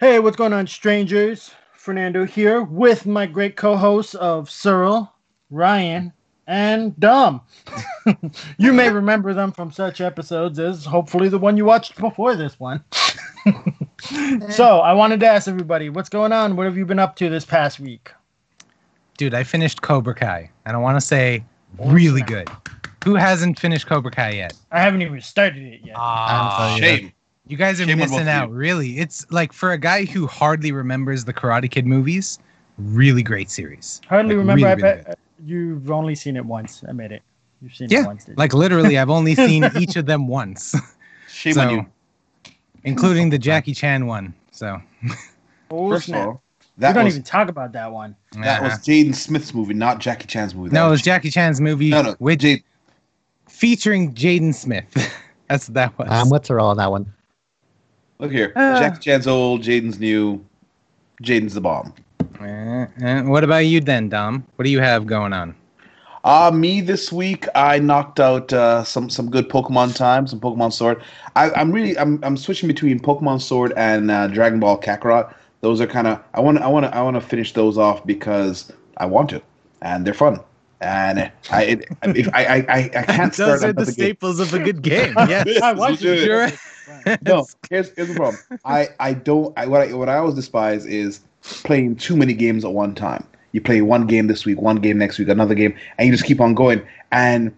Hey, what's going on, strangers? Fernando here with my great co-hosts of Cyril, Ryan, and Dom. you may remember them from such episodes as hopefully the one you watched before this one. so I wanted to ask everybody, what's going on? What have you been up to this past week? Dude, I finished Cobra Kai, and I want to say, really good. Who hasn't finished Cobra Kai yet? I haven't even started it yet. Ah, Shame. You guys are Shame missing out. you. Really, it's like for a guy who hardly remembers the Karate Kid movies, really great series. Hardly Like, remember. really, I really bet good. you've only seen it once. I admit it. You've seen Yeah, it once. didn't? Like literally, I've only seen each of them once, Shame So, on you. including the Jackie Chan one. So oh, First snap. of all, we don't was even talk about that one. that was. Jaden Smith's movie, not Jackie Chan's movie. That no, it was Jackie Chan's movie No, no, with Jade. featuring Jaden Smith. That's what that was. I'm with her on that one. Look here, Ah. Jackie Chan's old, Jaden's new, Jaden's the bomb. Uh, uh, what about you then, Dom? What do you have going on? Uh, me this week, I knocked out uh, some some good Pokemon time, some Pokemon Sword. I, I'm really I'm I'm switching between Pokemon Sword and uh, Dragon Ball Kakarot. Those are kind of I want I want to I want to finish those off because I want to, and they're fun. And I it, if I I I, can't start Those are the another game. staples of a good game. Yes. I watched it. Sure. No, here's, here's the problem. I, I don't I what I what I always despise is playing too many games at one time. You play one game this week, one game next week, another game, and you just keep on going, and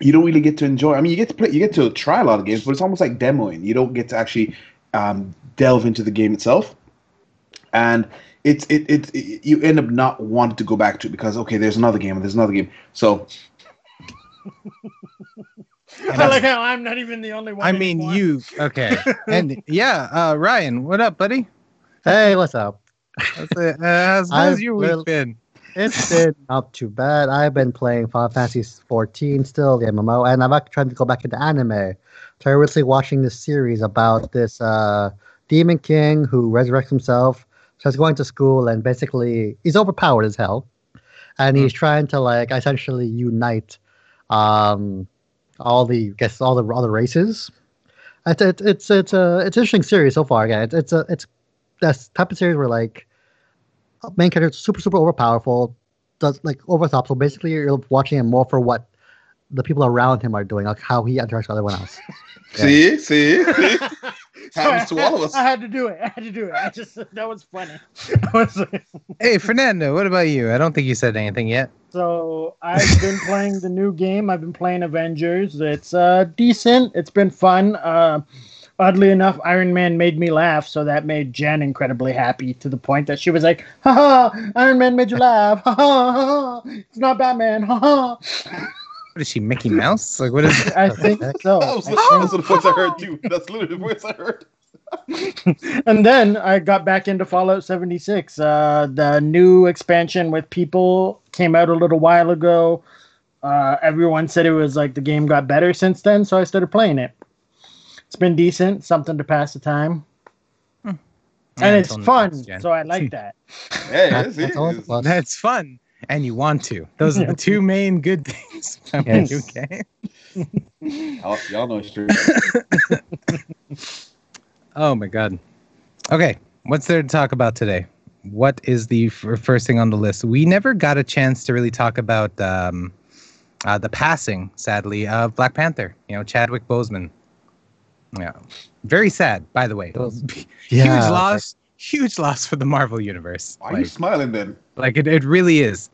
you don't really get to enjoy. I mean, you get to play, you get to try a lot of games, but it's almost like demoing. You don't get to actually um, delve into the game itself, and it's it, it it you end up not wanting to go back to it because okay, there's another game, and there's another game. So I like how I'm not even the only one. I mean, anymore. you okay? And yeah, uh, Ryan, what up, buddy? Hey, what's up? How's, it, uh, how's, how's your week really- been? It's been not too bad. I've been playing Final Fantasy 14 still, the MMO, and I'm actually trying to go back into anime. So I recently watching this series about this uh, demon king who resurrects himself. So he's going to school and basically he's overpowered as hell, and he's trying to like essentially unite um, all the I guess all the all the races. It's it's it's it's a it's an interesting series so far. Again, it's it's a it's that type of series where like main character is super super overpowerful, does like over top. So basically, you're watching him more for what the people around him are doing, like how he interacts with everyone else. see see, see? Sorry, happens to all of us. I had to do it. I had to do it. I just that was funny. Was Hey, Fernando, what about you? I don't think you said anything yet. so I've been playing the new game. I've been playing Avengers. It's uh decent. It's been fun. Uh, oddly enough, Iron Man made me laugh, so that made Jen incredibly happy to the point that she was like, "Ha ha! Iron Man made you laugh! Ha ha! ha, ha. It's not Batman! Ha ha!" What is she, Mickey Mouse? Like, what is? I think so. That was, I that's think the voice I heard too. That's literally the voice I heard. and then I got back into Fallout 76. Uh, the new expansion with people came out a little while ago. Uh, everyone said it was like the game got better since then, so I started playing it. It's been decent, something to pass the time, and it's fun, so I like that. Hey, That- it is, it is. That's fun, and you want to. Those are the two main good things. about the Yes. new game. y'all, y'all know it's true. Oh my god. Okay, what's there to talk about today? What is the f- first thing on the list? We never got a chance to really talk about um, uh, the passing, sadly, of Black Panther. You know, Chadwick Boseman. Yeah, very sad. By the way, It was- huge Yeah, loss. Huge loss for the Marvel universe. Why are you smiling then? Like it, it really is.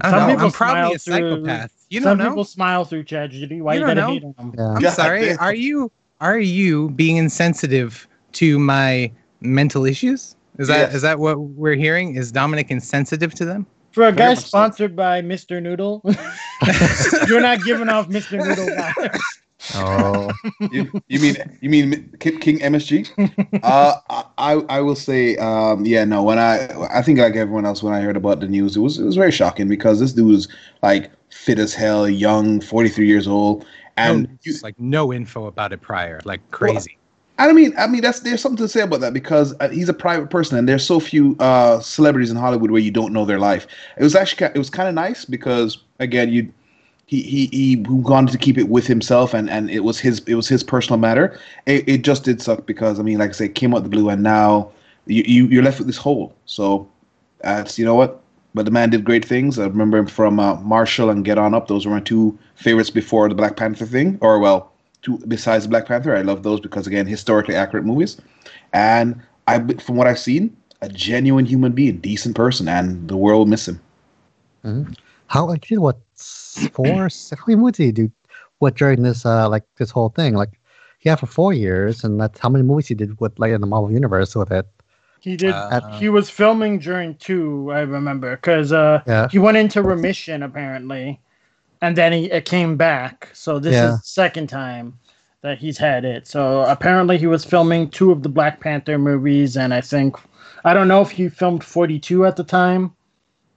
I some know, people I'm probably a smile through- psychopath. You Some don't know. people smile through tragedy. Why You you, don't gotta know. hate them? Yeah. I'm God sorry. damn. Are you are you being insensitive to my mental issues? Is that is that what we're hearing? Is Dominic insensitive to them? For a guy much so. sponsored by Mr. Noodle, you're not giving off Mr. Noodle vibes. Oh, You, you mean you mean Ki- King MSG? uh, I I will say um, yeah no when I I think like everyone else when I heard about the news it was it was very shocking because this dude was like fit as hell young 43 years old and no, you, like no info about it prior, like crazy. I mean, I mean that's there's something to say about that because uh, he's a private person, and there's so few uh, celebrities in Hollywood where you don't know their life. It was actually it was kind of nice because again, you he he he wanted to keep it with himself, and and it was his it was his personal matter. It, it just did suck because I mean, like I say, it came out the blue, and now you, you you're left with this hole. So that's you know what. But the man did great things. I remember him from uh, Marshall and Get On Up. Those were my two favorites before the Black Panther thing, or well, two besides Black Panther. I love those because again, historically accurate movies. And I, from what I've seen, a genuine human being, decent person, and the world miss him. Mm-hmm. How what four how many movies did he do? What during this uh like this whole thing like yeah for four years and that's how many movies he did with like in the Marvel universe with it. He did. Uh, he was filming during two. I remember because uh, Yeah. he went into remission apparently, and then he it came back. So this Yeah. is the second time that he's had it. So apparently he was filming two of the Black Panther movies, and I think I don't know if he filmed forty two at the time,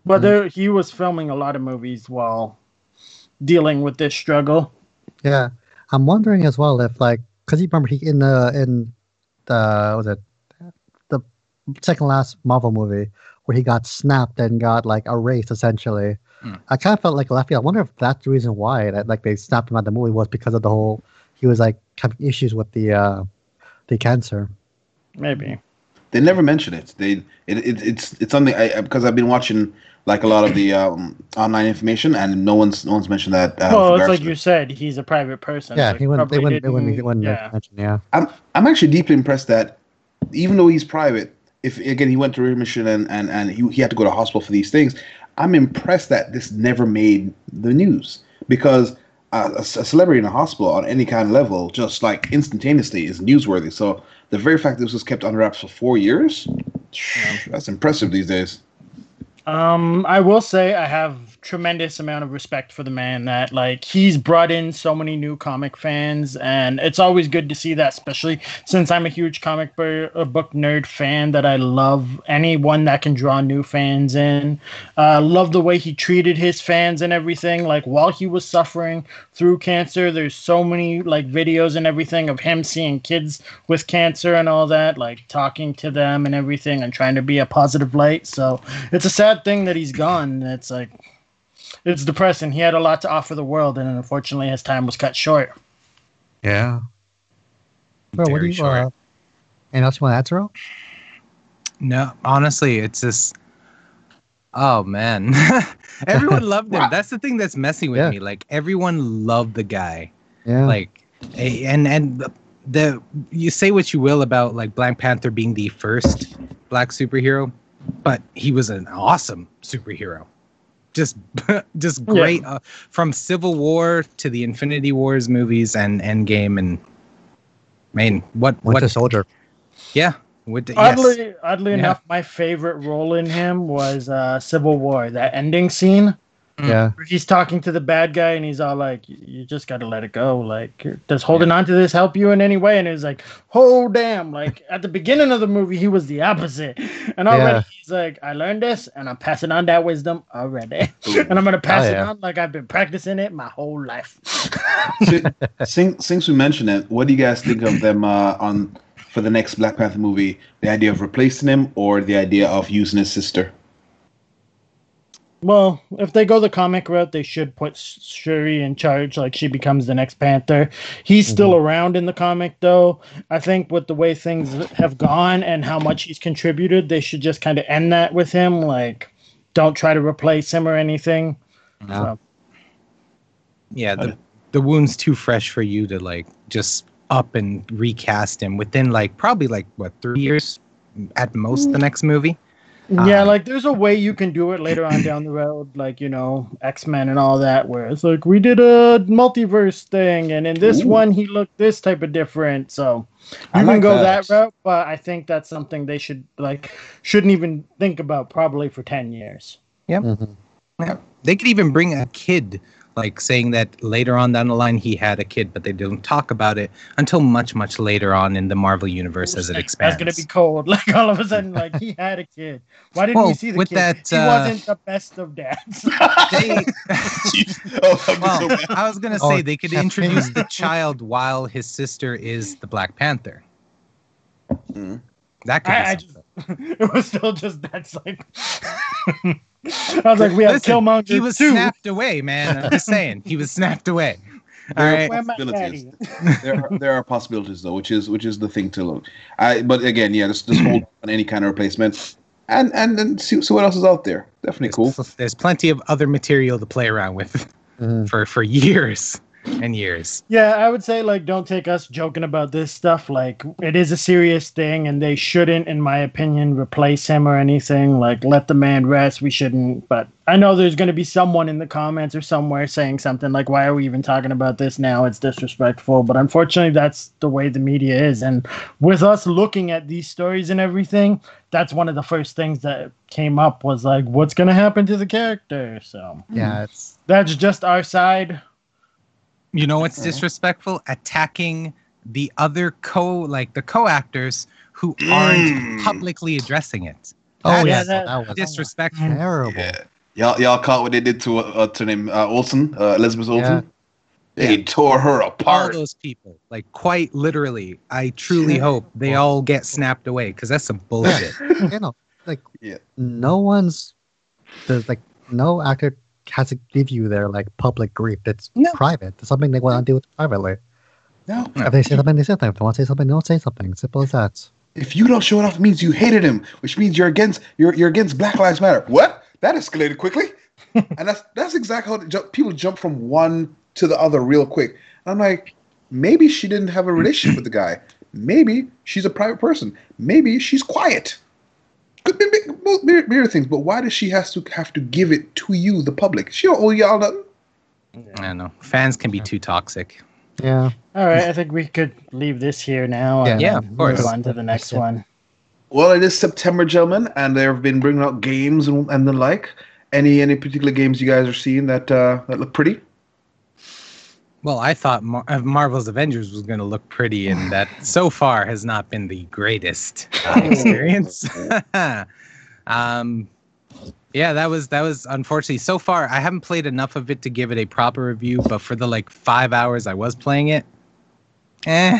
but Mhm. there, he was filming a lot of movies while dealing with this struggle. Yeah, I'm wondering as well if like because you remember he in the in the what was it the second last Marvel movie where he got snapped and got like erased essentially. Hmm. I kind of felt like left field. I wonder if that's the reason why that like they snapped him out of the movie was because of the whole he was like having issues with the uh the cancer. Maybe. They never mention it. They it, it it's it's something I because I've been watching like a lot of the um, online information and no one's no one's mentioned that. Uh, well, it's like you said, he's a private person. Yeah, so he wouldn't. They wouldn't. They wouldn't. They wouldn't yeah. mention. Yeah. I'm I'm actually deeply impressed that even though he's private, if again he went to remission and and and he, he had to go to hospital for these things, I'm impressed that this never made the news because a, a celebrity in a hospital on any kind of level, just like instantaneously, is newsworthy. So the very fact that this was kept under wraps for four years, that's impressive these days. Um, I will say I have tremendous amount of respect for the man that like he's brought in so many new comic fans and it's always good to see that especially since I'm a huge comic uh, book nerd fan that I love anyone that can draw new fans in. Uh love the way he treated his fans and everything like while he was suffering through cancer there's so many like videos and everything of him seeing kids with cancer and all that like talking to them and everything and trying to be a positive light so it's a sad thing that he's gone. It's like it's depressing. He had a lot to offer the world, and unfortunately, his time was cut short. Yeah. Bro, what do you? short. Uh, and else you want to add, Terrell? No, honestly, it's just. Oh man, everyone loved him. That's the thing that's messing with Yeah. me. Like everyone loved the guy. Yeah. Like, and and the, the you say what you will about like Black Panther being the first black superhero, but he was an awesome superhero. Just, just Yeah. great uh, from Civil War to the Infinity Wars movies and Endgame and. Man, what Winter what? A soldier. Yeah, with the, yes. Oddly, oddly Yeah. enough, my favorite role in him was uh, Civil War. That ending scene. Yeah. he's talking to the bad guy, and he's all like, "You just got to let it go. Like, does holding on to this help you in any way?" And it's like, "Oh damn!" Like at the beginning of the movie, he was the opposite, and already Yeah. he's like, "I learned this, and I'm passing on that wisdom already, and I'm gonna pass Oh, it yeah. on like I've been practicing it my whole life." Si- Since, since we mentioned it, what do you guys think of them uh, on for the next Black Panther movie? The idea of replacing him or the idea of using his sister? Well, if they go the comic route, they should put Shuri in charge, like she becomes the next Panther. He's mm-hmm. still around in the comic, though. I think with the way things have gone and how much he's contributed, they should just kind of end that with him. Like, don't try to replace him or anything. No. So, yeah the, the wound's too fresh for you to like just up and recast him within like probably like what three years at most the mm. next movie yeah, Um, like there's a way you can do it later on down the road, like you know X Men and all that, where it's like we did a multiverse thing, and in this Ooh. one he looked this type of different. So you I can like go that. that. route, but I think that's something they should like shouldn't even think about probably for ten years. Mhm. yeah. they could even bring a kid like saying that later on down the line he had a kid but they don't talk about it until much much later on in the marvel universe as it Like, expands That's gonna be cold. Like all of a sudden, like he had a kid. Why didn't Well, we see the with kid? that, he uh, wasn't the best of dads. they, oh, I'm well, i was gonna Oh, say they could Captain- introduce the child while his sister is the black panther Mhm. that could be I, I just, it was still just that's like. I was like, we have Listen, Killmonger he was too. snapped away, man. I'm just saying, he was snapped away. All right. Where my Possibilities. there are, there are possibilities though, which is which is the thing to look. I but again, yeah, just just hold on any kind of replacement, and and then see, see what else is out there. Definitely cool. There's, there's plenty of other material to play around with Mhm. for for years and years. Yeah, I would say like don't take us joking about this stuff. Like it is a serious thing, and they shouldn't, in my opinion, replace him or anything. Like let the man rest. We shouldn't. But I know there's going to be someone in the comments or somewhere saying something like, "Why are we even talking about this now? It's disrespectful." But unfortunately, that's the way the media is, and with us looking at these stories and everything, that's one of the first things that came up was like, "What's going to happen to the character?" So Yeah, mm-hmm. it's that's just our side. You know what's Okay. disrespectful? Attacking the other co like the co-actors who aren't Mm. publicly addressing it. oh That yeah, is that, that was Disrespectful. terrible. Yeah, y'all y'all caught what they did to uh, uh, to name uh, Olsen, uh, Elizabeth Olsen. They tore her apart. All apart. those people, like quite literally, I truly Shit. hope they all get snapped away because that's some bullshit. You know, like Yeah. no one's there's like no actor has to give you their like public grief. that's No. private. It's something they want to deal with privately. No, No. If they say something, they say something. If they want to say something, they don't say something. Simple as that. if you don't show it off, it means you hated him, which means you're against you're you're against Black Lives Matter. What? That escalated quickly, and that's that's exactly how the ju- people jump from one to the other real quick. And I'm like, maybe she didn't have a relationship with the guy. Maybe she's a private person. Maybe she's quiet. Could be big- both myriad myriad things, but why does she has to have to give it to you, the public? She don't owe y'all nothing. I don't know. Fans can be too toxic. Yeah. All right, I think we could leave this here now. and Yeah, of course. Move on to the next one. Well, it is September, gentlemen, and they've been bringing out games and, and the like. Any any particular games you guys are seeing that uh, that look pretty? Well, I thought Mar- uh, Marvel's Avengers was going to look pretty, and that so far has not been the greatest uh, experience. um, yeah, that was that was unfortunately so far. I haven't played enough of it to give it a proper review, but for the like five hours I was playing it, eh,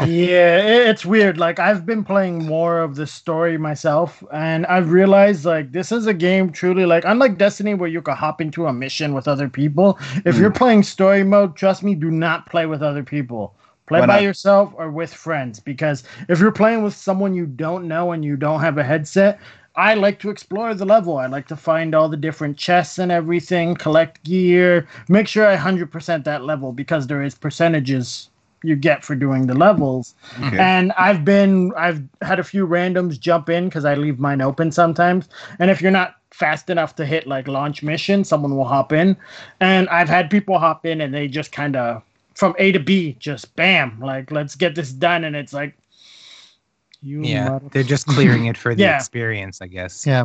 yeah, it's weird. Like I've been playing more of the story myself, and I've realized like this is a game truly like unlike Destiny where you can hop into a mission with other people. If Hmm. you're playing story mode, trust me, do not play with other people. Play Why by not? yourself or with friends because if you're playing with someone you don't know and you don't have a headset, I like to explore the level. I like to find all the different chests and everything, collect gear, make sure I 100% that level because there is percentages you get for doing the levels. Okay. And I've been I've had a few randoms jump in cuz I leave mine open sometimes. And if you're not fast enough to hit like launch mission, someone will hop in. And I've had people hop in and they just kind of from A to B just bam, like let's get this done and it's like you yeah, mother- they're just clearing it for the Yeah. experience, I guess. Yeah.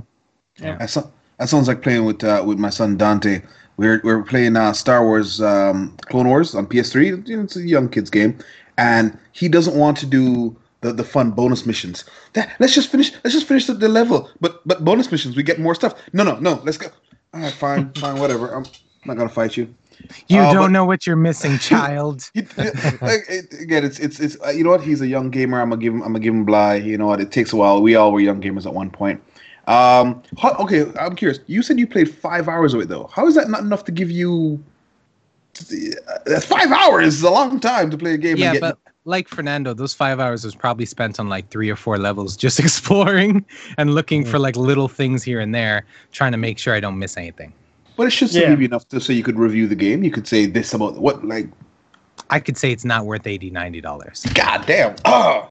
That, so, that sounds like playing with uh, with my son Dante. We're we're playing uh, Star Wars um, Clone Wars on PS3. It's a young kids game, and he doesn't want to do the, the fun bonus missions. That, let's just finish. Let's just finish the, the level. But but bonus missions, we get more stuff. No no no. Let's go. All right, fine fine whatever. I'm not gonna fight you. You Uh, don't but- know what you're missing, child. He- like, it- again, it's it's it's uh, you know what? He's a young gamer. I'm gonna give him. I'm gonna give him Bly. You know what? It takes a while. We all were young gamers at one point. Um, how, okay, I'm curious. You said you played five hours of it though. How is that not enough to give you? Uh, five hours is a long time to play a game. yeah, and get, but like Fernando, those five hours was probably spent on like three or four levels, just exploring and looking for like little things here and there, trying to make sure I don't miss anything. but it should still Yeah. give you enough to so you could review the game. You could say this about what like. I could say it's not worth 80 dollars. God damn! Oh,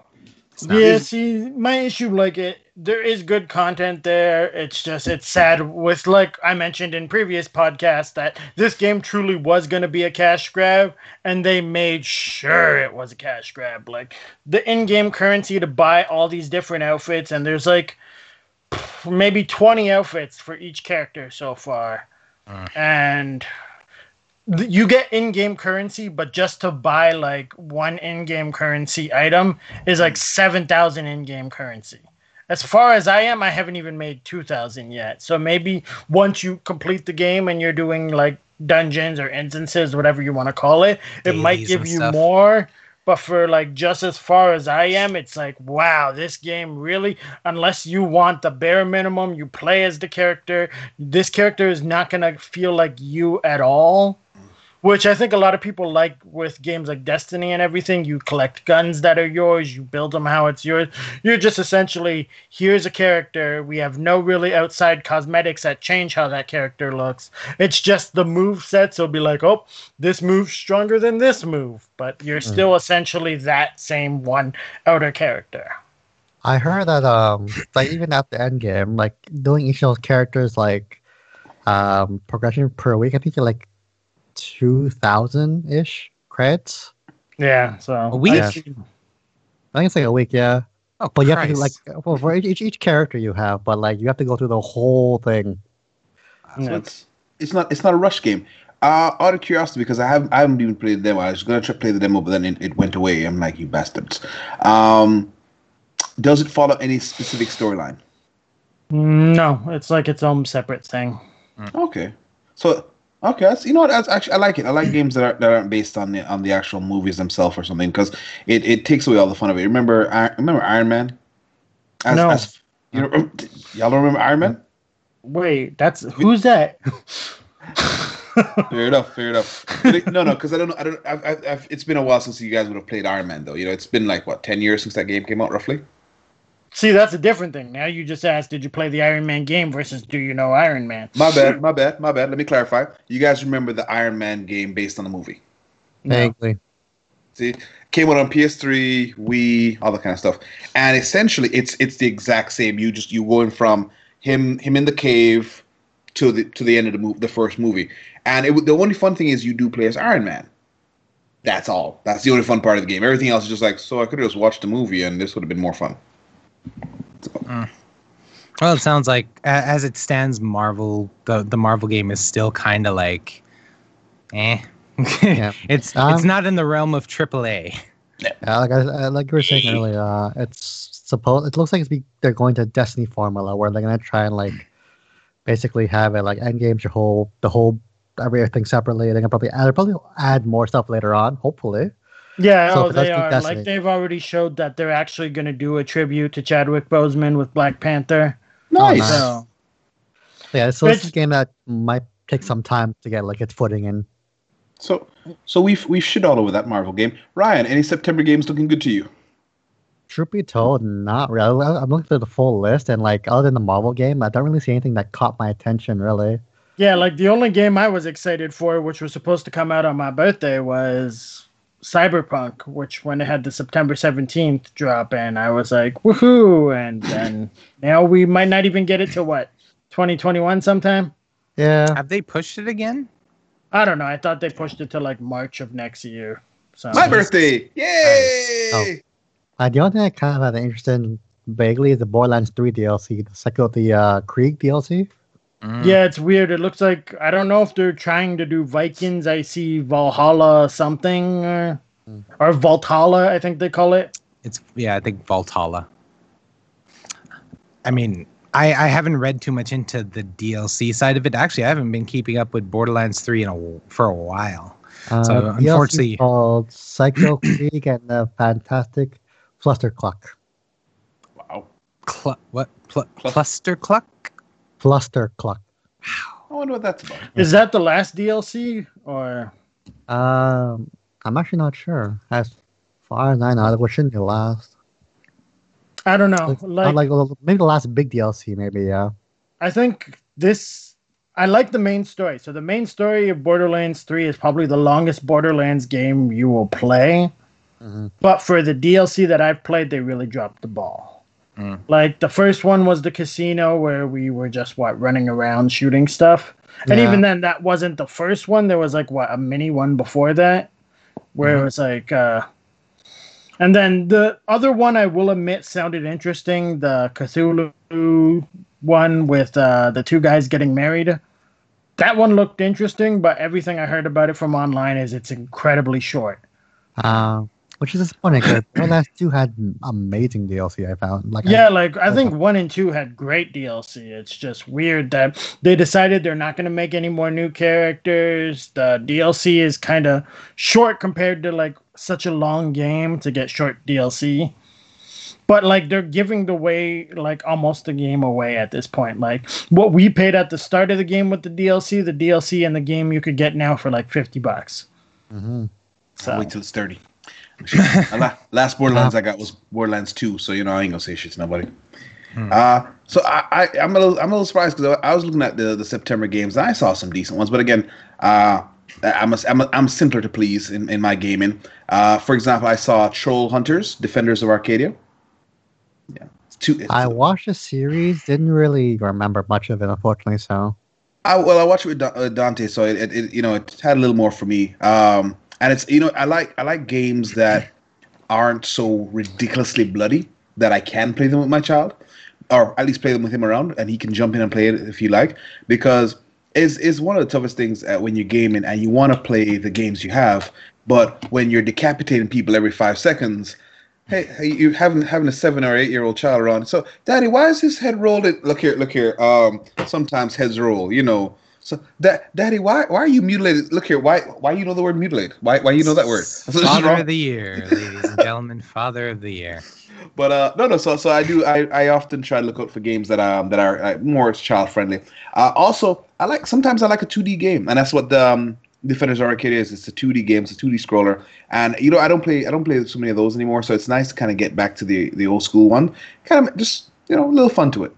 Yeah, see, my issue, like it, there is good content there. It's just it's sad with like I mentioned in previous podcasts that this game truly was going to be a cash grab, and they made sure it was a cash grab. Like the in-game currency to buy all these different outfits, and there's like maybe twenty outfits for each character so far, Uh. and you get in-game currency, but just to buy like one in-game currency item is like seven thousand in-game currency. As far as I am, I haven't even made two thousand yet. So maybe once you complete the game and you're doing like dungeons or instances, whatever you want to call it, it might give you stuff. more. But for like just as far as I am, it's like wow, this game really, unless you want the bare minimum, you play as the character. This character is not gonna feel like you at all which I think a lot of people like with games like Destiny and everything. You collect guns that are yours, you build them how it's yours. You're just essentially here's a character. We have no really outside cosmetics that change how that character looks. It's just the move sets will be like, oh, this move's stronger than this move, but you're still essentially that same one outer character. I heard that um like even at the end game, like doing each of those characters like um progression per week, I think you're like two thousand ish credits. Yeah, so A week? I- I think it's like a week, yeah. Oh, But you have to do, like well, for each, each each character you have, but like you have to go through the whole thing. So Yeah. it's it's not it's not a rush game. Uh, out of curiosity, because I haven't I haven't even played the demo. I was gonna try to play the demo, but then it, it went away. I'm like, you bastards. Um, does it follow any specific storyline? No, it's like its own separate thing. Okay, so okay, that's, you know what? That's actually I like it. I like games that, are, that aren't based on the on the actual movies themselves or something because it, it takes away all the fun of it. Remember, Ir- remember Iron Man? As, No. as- you know, y'all don't remember Iron Man? Wait, that's who's that? Fair enough. Fair enough. No, no, because I don't know. I don't. I've, I've, I've, it's been a while since you guys would have played Iron Man, though. You know, it's been like what ten years since that game came out, roughly. See, that's a different thing. Now you just asked, did you play the Iron Man game versus do you know Iron Man? My bad. My bad. My bad. Let me clarify. You guys remember the Iron Man game based on the movie? No. See, came out on PS3, Wii, all that kind of stuff, and essentially, it's it's the exact same. You just you going from him him in the cave to the to the end of the movie, the first movie, and it, w- the only fun thing is you do play as Iron Man. That's all. That's the only fun part of the game. Everything else is just like, so I could have just watched the movie, and this would have been more fun. Well, it sounds like as it stands, Marvel the the Marvel game is still kind of like, eh. Yeah. it's Um, it's not in the realm of AAA. Yeah, like I, like you were saying earlier, uh, it's supposed. It looks like it's be, they're going to Destiny formula, where they're gonna try and like basically have it like end games, your whole the whole everything separately. They're gonna probably add they'll probably add more stuff later on, hopefully. Yeah, So oh, if it does they are. Destiny- Like they've already showed that they're actually going to do a tribute to Chadwick Boseman with Black Panther. Oh, nice. Nice. So Yeah, so it's It's- a game that might take some time to get like its footing in. So, so we've we've shit all over that Marvel game. Ryan, any September games looking good to you? Truth be told, not really. I- I'm looking through the full list, and like other than the Marvel game, I don't really see anything that caught my attention. Really, yeah, like the only game I was excited for, which was supposed to come out on my birthday, was Cyberpunk, which when it had the September 17th drop, and I was like, woohoo! And then now we might not even get it to what 2021 sometime. yeah. Have they pushed it again? I don't know. I thought they pushed it to like March of next year. So My birthday! Yay! Oh. Uh, the only thing I kind of had an interest in vaguely is the Borderlands 3 DLC, the second the uh, Krieg DLC. Mm. Yeah, it's weird. It looks like I don't know if they're trying to do Vikings. I see Valhalla something or, Hmm. or Valhalla, I think they call it. It's yeah, I think Valhalla. I mean, I I haven't read too much into the DLC side of it. Actually, I haven't been keeping up with Borderlands 3 in a for a while. Uh, So, DLC unfortunately- called Psycho Krieg and the Fantastic Flustercluck. Wow. Cl- what pl- cluster cluck? Flustercluck. I wonder what that's about. Is that the last DLC or? Um, I'm actually not sure. As far as I know, it shouldn't be the last. I don't know. Like, Like, like maybe the last big DLC, maybe. Yeah. I think this. I like the main story. So the main story of Borderlands 3 is probably the longest Borderlands game you will play. Mhm. But for the DLC that I've played, they really dropped the ball. Mm. Like the first one was the casino where we were just what running around shooting stuff. And Yeah. even then that wasn't the first one. There was like what a mini one before that where it was like uh and then the other one I will admit sounded interesting, the Cthulhu one with uh the two guys getting married. That one looked interesting, but everything I heard about it from online is it's incredibly short. Uh, which is disappointing because Borderlands 2 had amazing DLC. I found. Like, I- Yeah, like I think one and two had great DLC. It's just weird that they decided they're not going to make any more new characters. The DLC is kind of short compared to like such a long game to get short DLC. but like they're giving the way like almost the game away at this point. Like what we paid at the start of the game with the DLC, the DLC and the game you could get now for like fifty bucks. Mm-hmm. So Wait till it's thirty. La- Last Borderlands I got was Borderlands Two, so you know I ain't gonna say shit to nobody. Hmm. Uh, so I, I I'm a little I'm a little surprised because I was looking at the the September games and I saw some decent ones, but again, uh, I'm a, I'm a, I'm simpler to please in, in my gaming. Uh, for example, I saw Troll Hunters, Defenders of Arcadia. Yeah, it's two. It's, I watched a series, didn't really remember much of it, unfortunately. So I, well, I watched it with uh, Dante, so it, it, it you know it had a little more for me. Um, and it's you know I like I like games that aren't so ridiculously bloody that I can play them with my child, or at least play them with him around, and he can jump in and play it if he like. Because is is one of the toughest things uh, when you're gaming and you want to play the games you have, but when you're decapitating people every five seconds. Hey, hey, you having having a seven or eight year old child around. So, Daddy, why is his head rolled? It look here, look here. Um, sometimes heads roll. You know, so that daddy, why why are you mutilated? Look here, why why you know the word mutilate? Why why you know that word? Father of the year, ladies and gentlemen. Father of the year. But uh, no, no. So so I do. I, I often try to look out for games that um that are uh, more child friendly. Uh, also, I like sometimes I like a two D game, and that's what the um, Defenders Arcade is. It's a two D game. It's a two D scroller, and you know I don't play I don't play so many of those anymore. So it's nice to kind of get back to the the old school one. Kind of just you know a little fun to it.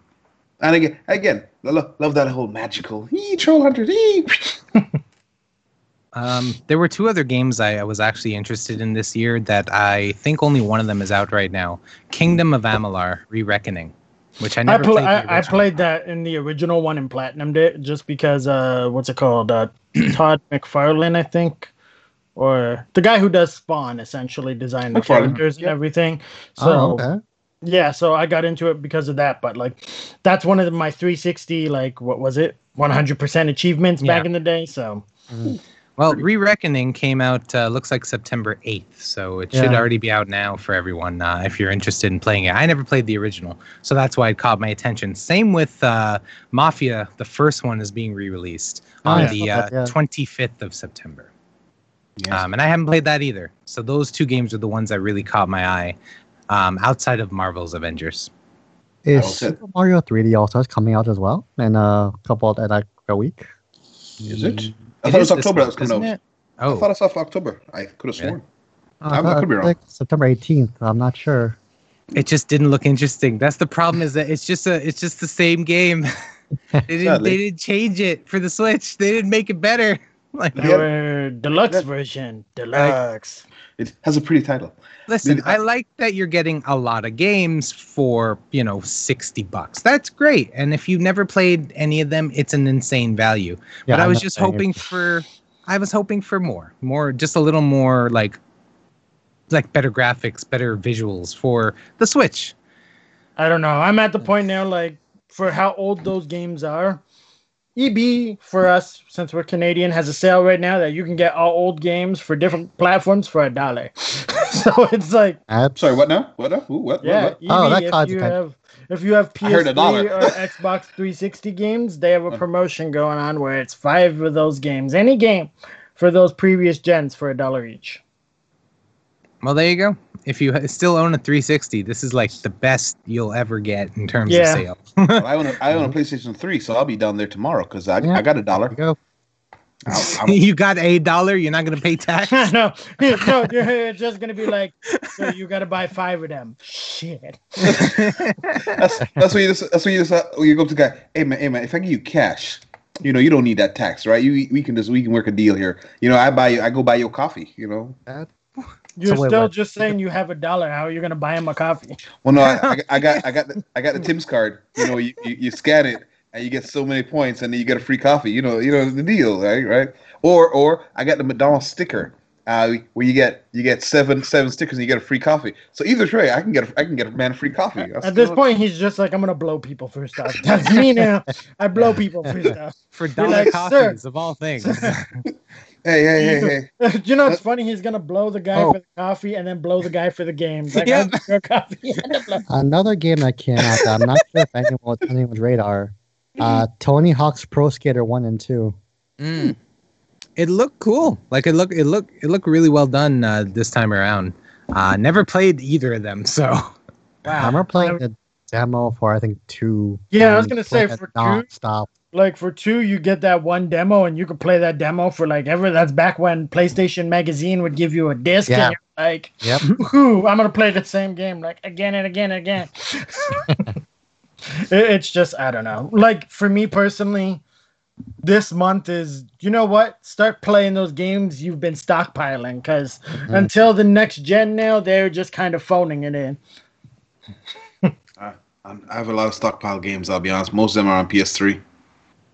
And again, again, lo- love that whole magical ee, troll hunters. Ee. Um, there were two other games I, I was actually interested in this year that I think only one of them is out right now. Kingdom of Amalur: Re-Reckoning, which I I, never pl- played. I, I played that in the original one and platinumed it just because uh what's it called uh Todd McFarlane I think or the guy who does Spawn essentially designed the McFarlane, characters and yeah. everything. So oh, okay. Yeah, so I got into it because of that. But like, that's one of my 360 like what was it 100% achievements back in the day. So Well, Re-Reckoning came out uh, looks like September 8th, so it should Yeah. already be out now for everyone uh, if you're interested in playing it. I never played the original, so that's why it caught my attention. Same with uh, Mafia, the first one is being re-released Oh, on yeah. the Okay, uh, yeah. 25th of September. Yes. Um, and I haven't played that either. So those two games are the ones that really caught my eye um, outside of Marvel's Avengers. Is That was it. Super Mario 3D also is coming out as well in a couple of, like a week? Is it? I It thought it was is this October that was coming out. it? I Oh, thought I saw for October. I could have sworn. Oh, I- I thought- could be wrong. Like September 18th. I'm not sure. it just didn't look interesting. That's the problem. Is that it's just a it's just the same game. they didn't they didn't change it for the Switch. They didn't make it better. Like They Yeah. deluxe Yeah. version, deluxe. It has a pretty title. Listen, Did- I like that you're getting a lot of games for, you know, 60 bucks. That's great. And if you've never played any of them, it's an insane value. but I I'm was just saying it. hoping for I was hoping for more. More just a little more like like better graphics, better visuals for the Switch. I don't know. I'm at the point now, like for how old those games are. EB for us, since we're Canadian, has a sale right now that you can get all old games for different platforms for a dollar. so it's like, Abs- Sorry, what now? What now? Ooh, what? yeah, What, EB, Oh, that if you attention. have if you have I heard a dollar. PS3 or Xbox 360 games, they have a oh. promotion going on where it's five of those games, any game for those previous gens for a dollar each. Well, there you go. If you still own a 360, this is like the best you'll ever get in terms Yeah. of sale. Well, I own a, I own a PlayStation 3, so I'll be down there tomorrow because I, Yeah. I got a dollar. you go. I'll- I'm- you got a dollar, you're not going to pay tax. no, no, you're just gonna be like, so you gotta buy five of them. Shit. that's that's what you just that's what you just uh, you go up to the guy. Hey man, hey man, if I give you cash, you know you don't need that tax, right? You we can just we can work a deal here. You know, I buy you, I go buy your coffee. You know. You're So still what? just saying you have a dollar. How are you gonna buy him a coffee? Well, no, I, I, I got I got the, I got the Tim's card. You know, you, you, you scan it and you get so many points, and then you get a free coffee. You know, you know the deal, right? Right? Or or I got the McDonald's sticker. Uh, where you get you get seven seven stickers and you get a free coffee. So either way, I can get a, I can get a man a free coffee. That's- At this point, he's just like, I'm gonna blow people for stuff. That's me now. I blow people for stuff. For dollar like, coffees of all things. Hey hey hey hey. you know, it's funny. He's gonna blow the guy Oh. for the coffee and then blow the guy for the game. Like, Yeah. I'll give you a coffee blow. Another game that came out that I'm not sure if anyone was on anyone's radar. Uh, Tony Hawk's Pro Skater 1 and 2. Mm. It looked cool. Like it looked it looked it looked really well done uh, this time around. Uh, never played either of them, so Wow. I Wow. remember playing the demo for I think two. Yeah, I was gonna say, played it for two- nonstop. Like for two, you get that one demo, and you could play that demo for like ever. That's back when PlayStation Magazine would give you a disc, Yeah. and you're like, Yep. Woohoo, I'm gonna play the same game like again and again and again. It- it's just I don't know. Like for me personally, this month is you know what? Start playing those games you've been stockpiling because mm-hmm. until the next gen now, they're just kind of phoning it in. I'm, I have a lot of stockpile games. I'll be honest. Most of them are on PS3.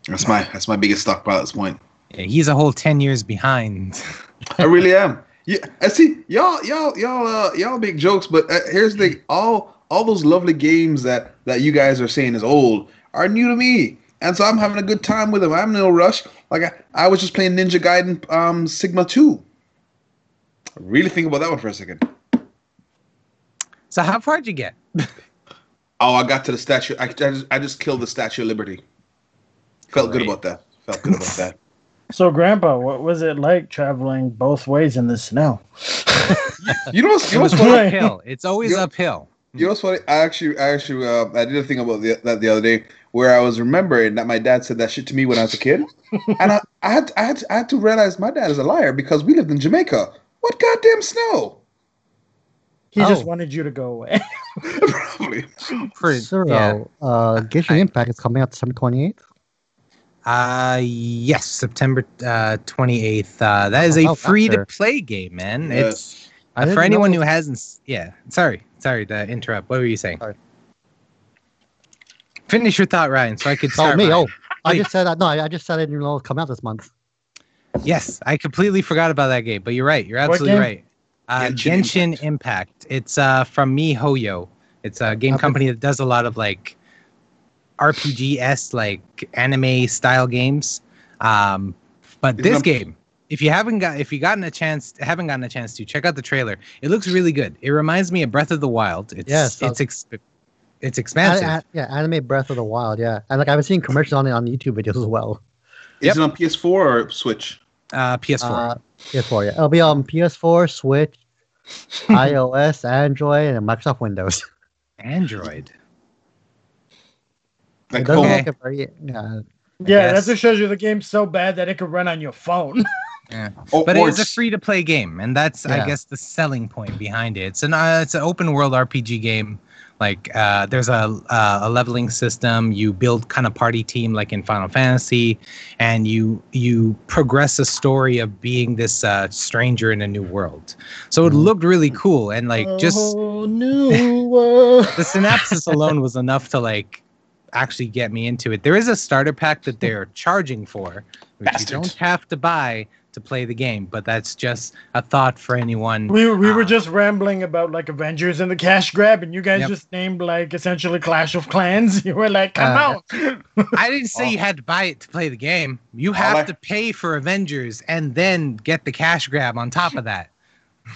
That's my that's my biggest stockpile at this point. Yeah, he's a whole ten years behind. I really am. Yeah, I see y'all y'all y'all uh, y'all make jokes, but uh, here's the thing. all all those lovely games that that you guys are saying is old are new to me, and so I'm having a good time with them. I'm in no rush. Like I, I was just playing Ninja Gaiden um, Sigma Two. Really think about that one for a second. So how far'd you get? Oh, I got to the statue. I, I just I just killed the Statue of Liberty. Felt good about that. Felt good about that. So, Grandpa, what was it like traveling both ways in the snow? You know what's you know what's funny? uphill. It's always Yeah. uphill. You know what's funny? I actually, I actually, uh, I did a thing about the, that the other day where I was remembering that my dad said that shit to me when I was a kid, and I, I had, I had, I had to realize my dad is a liar because we lived in Jamaica. What goddamn snow? He just Oh. wanted you to go away. Probably. Pretty- Zero. yeah. Uh, Genshin I- Impact is coming out December 28th. Uh yes, September uh, 28th. Uh, that is Oh, a free to play game, man. Yes. It's uh, for anyone know- who hasn't. Yeah, sorry, sorry to interrupt. What were you saying? Sorry. Finish your thought, Ryan, so I could Oh, start. me. mine. Oh, I just said that. No, I I just said it didn't know it was coming out this month. Yes, I completely forgot about that game, but you're right. You're absolutely right. Uh, Genshin Genshin, Impact. Impact. It's uh, from MiHoYo. It's a game Okay. company that does a lot of like RPG s like anime style games. Um, but Is this it a- game, if you haven't got if you gotten a chance haven't gotten a chance to check out the trailer, it looks really good. It reminds me of Breath of the Wild. It's Yes, it's ex- it's A- expansive. a- yeah, Anime Breath of the Wild. Yeah, and like I've been seeing commercials on it on YouTube videos as well. Is Yep. it on PS4 or Switch? uh, PS4. Uh, PS4. Yeah, it'll be on PS4, Switch, iOS, Android, and Microsoft Windows. Android. Like, it doesn't oh, Okay. very. Yeah, yeah, that just shows you the game's so bad that it could run on your phone. oh, but or it's a free to play game, and that's I guess the selling point behind it. It's an uh, it's an open world RPG game. Like uh, there's a uh, a leveling system. You build kind of party team like in Final Fantasy, and you you progress a story of being this uh, stranger in a new world. So it Mhm. looked really cool, and like just oh, new world. the synopsis alone was enough to like actually get me into it. There is a starter pack that they're charging for, which Bastards. you don't have to buy to play the game, but that's just a thought for anyone. We, we were Ah. just rambling about like Avengers and the cash grab, and you guys Yep. just named like essentially Clash of Clans. You were like, come Uh, on. I didn't say you had to buy it to play the game. You have I- to pay for Avengers and then get the cash grab on top of that.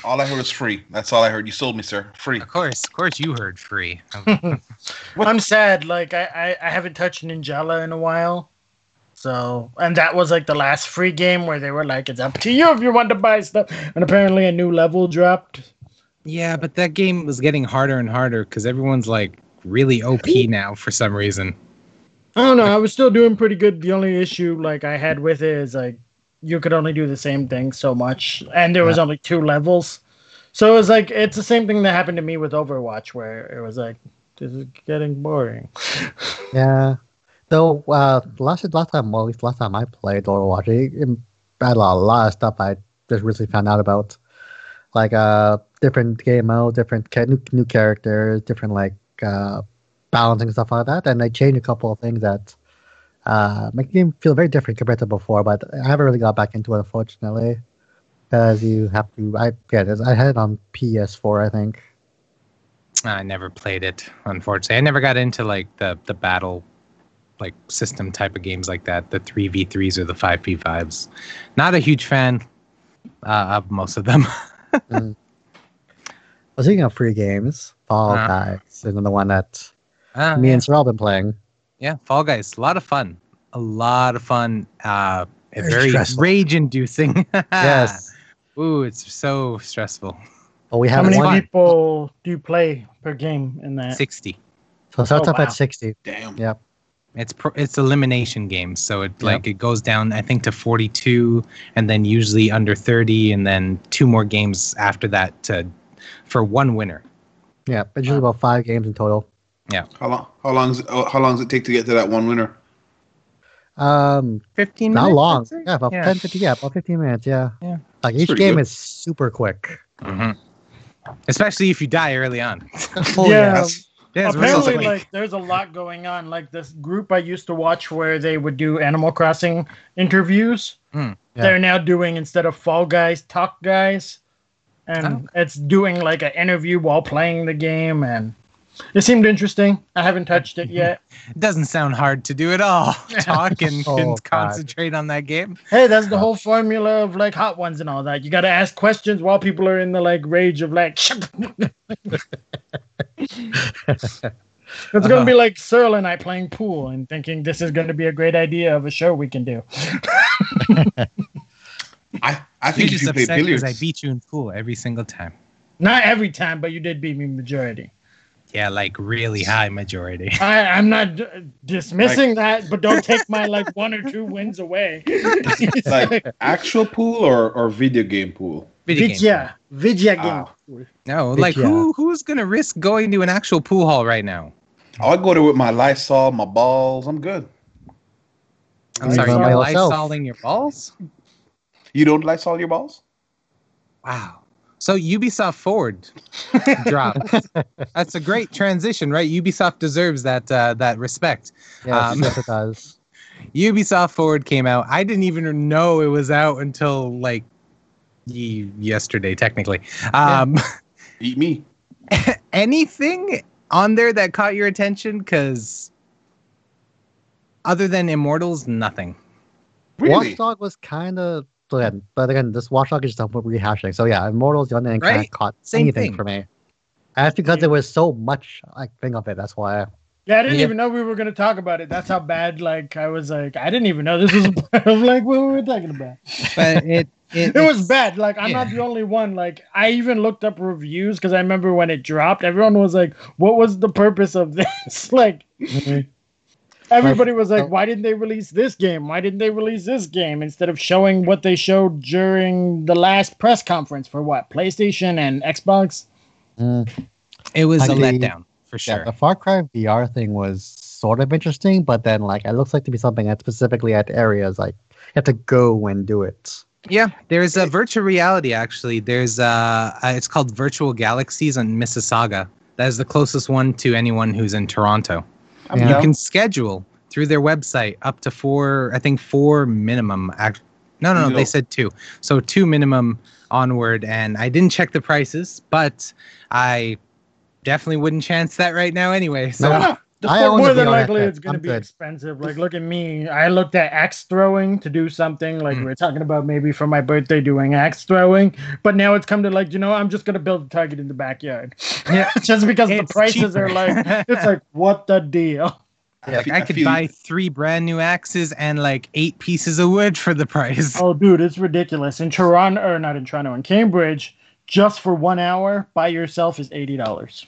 All I heard was free. That's all I heard. You sold me, sir. Free. Of course, of course, you heard free. I'm sad. Like I, I, I haven't touched Ninjala in a while. So and that was like the last free game where they were like, it's up to you if you want to buy stuff. And apparently a new level dropped. yeah, but that game was getting harder and harder because everyone's like really OP now for some reason. I don't know. I was still doing pretty good. The only issue like I had with it is like you could only do the same thing so much, and there was only two levels. So it was like it's the same thing that happened to me with Overwatch, where it was like this is getting boring. yeah. Though uh, last last time, well, at least last time I played Overwatch, it, it had a lot, of stuff I just recently found out about, like uh, different game mode, different ca- new, new characters, different like uh, balancing stuff like that, and they changed a couple of things that uh, the game feel very different compared to before. But I haven't really got back into it, unfortunately, because you have to. I get it. I had it on PS4, I think. I never played it, unfortunately. I never got into like the the battle like system type of games like that, the three v threes or the five v fives. Not a huge fan uh, of most of them. Well, speaking of free games, Fall Uh. Guys is another one that Uh, me yeah. and Sorrel have been playing. Yeah, Fall Guys, a lot of fun, a lot of fun. Uh, Very very rage inducing. yes. Ooh, it's so stressful. But we have How many one. people do you play per game in that? 60. So it starts Oh, up wow. at 60. Damn. Yeah. It's pro- it's elimination games, so it Yep. like it goes down I think to 42 and then usually under 30 and then two more games after that to for one winner. Yeah. It's usually about five games in total. How long? How long? Is, uh, how long does it take to get to that one winner? Um, 15 not minutes, long. Yeah, about Yeah. 10, 15, yeah, about 15 minutes. Yeah. Yeah. Like each game good. is super quick. Mm-hmm. Especially if you die early on. Oh, yeah. That's- There's Apparently, really- like, there's a lot going on. Like this group I used to watch where they would do Animal Crossing interviews. Hmm. Yeah. They're now doing instead of Fall Guys, Talk Guys, and Oh. it's doing like an interview while playing the game, and it seemed interesting. I haven't touched it yet. it doesn't sound hard to do at all. Talk and, Oh, and concentrate on that game. Hey, that's the whole formula of like hot ones and all that. You got to ask questions while people are in the like rage of like. It's gonna be uh-huh. like Cyril and I playing pool and thinking this is gonna be a great idea of a show we can do. I I You're think if just you play upset because billiards, I beat you in pool every single time. Not every time, but you did beat me majority. Yeah, like really high majority. I, I'm not d- dismissing that, but don't take my like one or two wins away. like actual pool or or video game pool. Video game. Vidya, Vidya game. Ah. No, like who who's gonna risk going to an actual pool hall right now? I'll go there with my Lysol, my balls. I'm good. I'm sorry, you're yourself. lysoling your balls? You don't Lysol your balls? Wow. So Ubisoft Forward drop. That's a great transition, right? Ubisoft deserves that uh, that respect. Yeah, Um, it does. Ubisoft Forward came out. I didn't even know it was out until like ye- yesterday, technically. Um, Eat me. anything on there that caught your attention? Because other than Immortals, nothing. Really? Watchdog was kind of. So again, but again, this Watchdog is just a rehashing. So yeah, Immortals, the only thing kind Right. of caught Same anything thing. for me. And that's because there was so much I think of it. That's why. Yeah, I didn't Yeah. even know we were gonna talk about it. That's how bad. Like I was like, I didn't even know this was a part of like what we were talking about. But it it, It was bad. Like I'm not the only one. Like I even looked up reviews because I remember when it dropped, everyone was like, "What was the purpose of this?" like mm-hmm. Everybody was like, "Why didn't they release this game? Why didn't they release this game instead of showing what they showed during the last press conference for what PlayStation and Xbox?" Mm. It was a Like the- letdown for Yeah, sure. the Far Cry VR thing was sort of interesting, but then like it looks like to be something that specifically at areas like you have to go and do it. Yeah, there's a virtual reality actually. There's uh, uh it's called Virtual Galaxies on Mississauga. That is the closest one to anyone who's in Toronto. I'm Yeah. You down. can schedule through their website up to four, I think four minimum. Act- no, no, no, No. they said two. So two minimum onward. And I didn't check the prices, but I definitely wouldn't chance that right now anyway. So No. The I fo- more than likely it's going to be good. expensive. Like, look at me. I looked at axe throwing to do something. Like, Mm. we are talking about maybe for my birthday doing axe throwing. But now it's come to, like, you know, I'm just going to build a target in the backyard. Yeah. just because the It's prices are like, it's like, what the deal? I like, I I could feel- buy three brand new axes and like eight pieces of wood for the price. Oh, dude, it's ridiculous. In Toronto, or not in Toronto, in Cambridge, just for one hour by yourself is $80.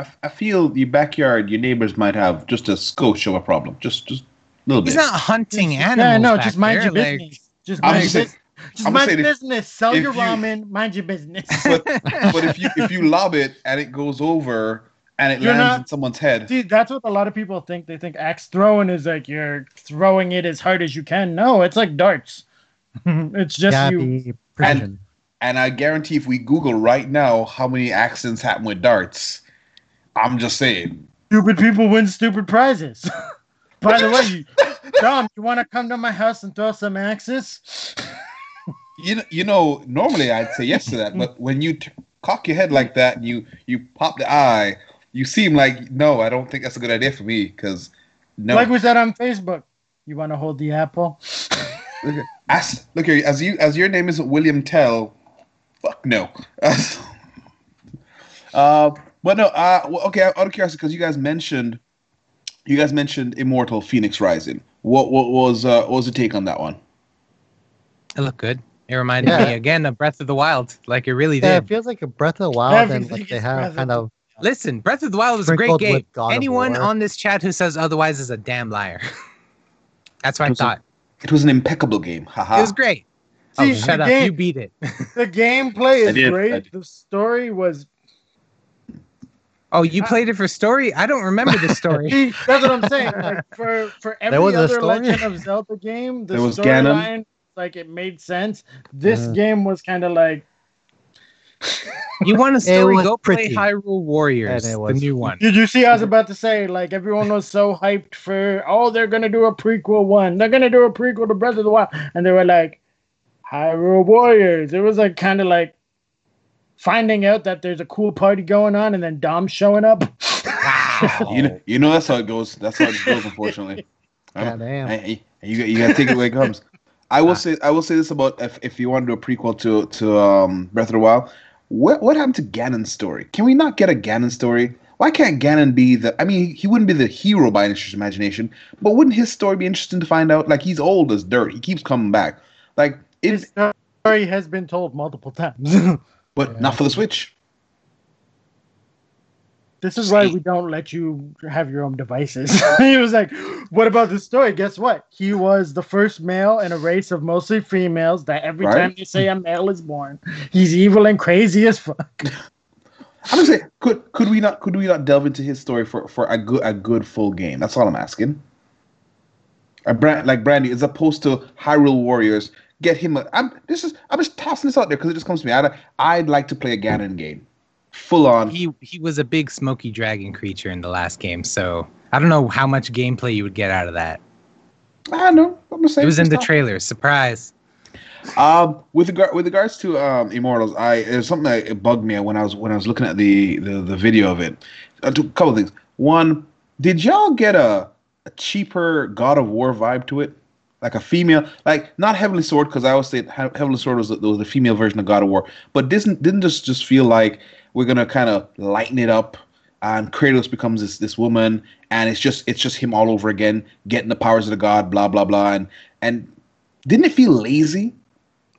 I, I feel your backyard, your neighbors might have just a skosh of a problem. Just just a little bit. He's not hunting animals. Yeah, no, back just mind there, your like- business. Just mind just your business. Just I'm mind saying your if- business. Sell if your you- ramen. Mind your business. but but if you if you lob it and it goes over and it You're lands not- in someone's head, See, that's what a lot of people think. They think axe throwing is like you're throwing it as hard as you can. No, it's like darts. it's just yeah, you. be precision. and I guarantee if we Google right now how many accidents happen with darts, I'm just saying. Stupid people win stupid prizes. By the way, you- Dom, you want to come to my house and throw some axes? You know, you know, normally I'd say yes to that, but when you t- cock your head like that and you you pop the eye, you seem like no, I don't think that's a good idea for me because no. Like we said on Facebook, you want to hold the apple? Look, at- as, look here, as you as your name isn't William Tell, fuck no. uh, but no, uh, well, okay. Out of curiosity, because you guys mentioned, you guys mentioned Immortal Fenyx Rising. What what was uh, what was the take on that one? It looked good. It reminded Yeah. me again of Breath of the Wild, like it really Yeah, did. it feels like a Breath of the Wild, and like they is Breath have kind of Listen, Breath of the Wild was a great game. with God of Anyone on this chat who says otherwise is a damn liar. That's what I It was a- thought. It was an impeccable game. Haha. It was great. See, oh, shut up! game- You beat it. The gameplay is did, great. The story was. Oh, you played it for story? I don't remember the story. See, that's what I'm saying. Like for for every was other? Legend of Zelda game, the There was storyline like it made sense. This Uh. game was kind of like you want a story? Go pretty. play Hyrule Warriors, And it the new one. Did you see? I was about to say, like everyone was so hyped for, oh, they're gonna do a prequel one. They're gonna do a prequel to Breath of the Wild, and they were like, Hyrule Warriors. It was like kind of like finding out that there's a cool party going on, and then Dom showing up. You know, you know that's how it goes. That's how it goes, unfortunately. God damn. And- and you, you gotta take it where it comes. I will say I will say this about if, if you want to do a prequel to to um, Breath of the Wild, what what happened to Ganon's story? Can we not get a Ganon story? Why can't Ganon be the? I mean, he wouldn't be the hero by any stretch of imagination, but wouldn't his story be interesting to find out? Like he's old as dirt. He keeps coming back. Like His story has been told multiple times. but Yeah. not for the Switch. This is why we don't let you have your own devices. he was like, What about the story? Guess what? He was the first male in a race of mostly females that every Right. time they say a male is born, he's evil and crazy as fuck. I'm just saying, could could we not could we not delve into his story for, for a good a good full game? That's all I'm asking. A brand like Brandy, as opposed to Hyrule Warriors, get him. A, I'm this is I'm just tossing this out there because it just comes to me. I'd I'd like to play a Ganon game, full on. He he was a big smoky dragon creature in the last game, so I don't know how much gameplay you would get out of that. I know. I'm saying. It was in the trailer. Surprise! Um, with regard with regards to um, Immortals, I there's something that it bugged me when I was when I was looking at the the, the video of it. A couple of things. One, did y'all get a, a cheaper God of War vibe to it? Like a female, like not Heavenly Sword, because I always say He- Heavenly Sword was the, was the female version of God of War, but didn't didn't this just feel like we're gonna kind of lighten it up, and Kratos becomes this this woman, and it's just it's just him all over again, getting the powers of the god, blah blah blah, and and didn't it feel lazy?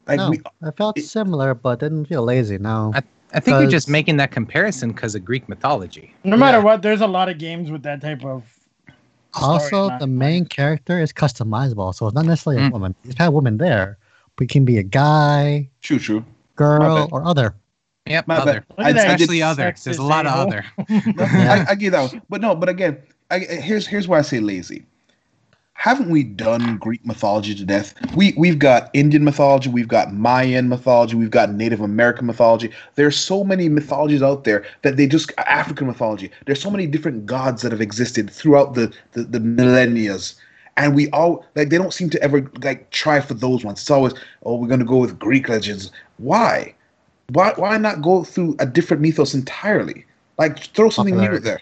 Like no, we, I felt it- similar, but didn't feel lazy. No. I think you're just making that comparison because of Greek mythology. No matter Yeah. what, there's a lot of games with that type of. Also, storyline. the main character is customizable, so it's not necessarily a Mm. woman. You have a woman there, but it can be a guy, true, true. girl, or other. Yep, My other. Look at I did- Especially other. There's a lot of sexist other. I, I get that one, but no, but again, I, here's here's why I say lazy. Haven't we done Greek mythology to death? We we've got Indian mythology, we've got Mayan mythology, we've got Native American mythology. There's so many mythologies out there that they just African mythology. There's so many different gods that have existed throughout the the, the millennia. And we all like they don't seem to ever like try for those ones. It's always, oh, we're gonna go with Greek legends. Why? Why why not go through a different mythos entirely? Like throw something new there.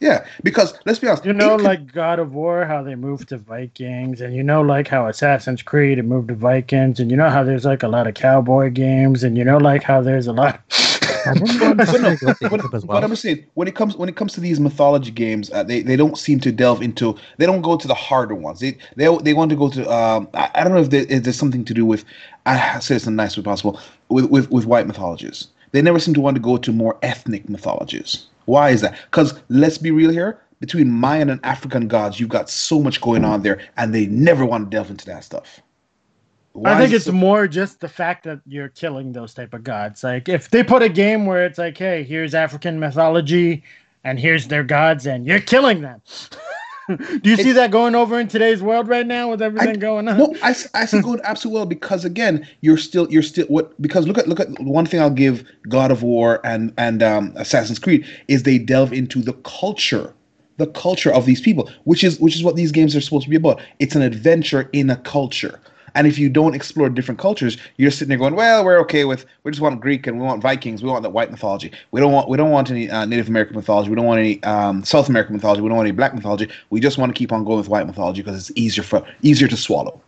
Yeah, because let's be honest. You know, Inca- like God of War, how they moved to Vikings, and you know, like how Assassin's Creed it moved to Vikings, and you know how there's like a lot of cowboy games, and you know, like how there's a lot. I didn't but, no, but, but. I'm saying when it comes when it comes to these mythology games, uh, they, they don't seem to delve into. They don't go to the harder ones. They they, they want to go to. Um, I, I don't know if, there, if there's something to do with. I say this in the nicest way possible with, with with white mythologies. They never seem to want to go to more ethnic mythologies. Why is that? Because let's be real here. Between Mayan and African gods, you've got so much going on there, and they never want to delve into that stuff. Why I think it's so- more just the fact that you're killing those type of gods. Like if they put a game where it's like, hey, here's African mythology, and here's their gods, and you're killing them. Do you see that going over in today's world right now with everything going on? No, I, I see going absolutely well because again, you're still you're still what because look at look at one thing I'll give God of War and and um, Assassin's Creed is they delve into the culture, the culture of these people, which is which is what these games are supposed to be about. It's an adventure in a culture. And if you don't explore different cultures, you're sitting there going, "Well, we're okay with we just want Greek and we want Vikings, we want the white mythology. We don't want we don't want any uh, Native American mythology. We don't want any um, South American mythology. We don't want any Black mythology. We just want to keep on going with white mythology because it's easier for easier to swallow."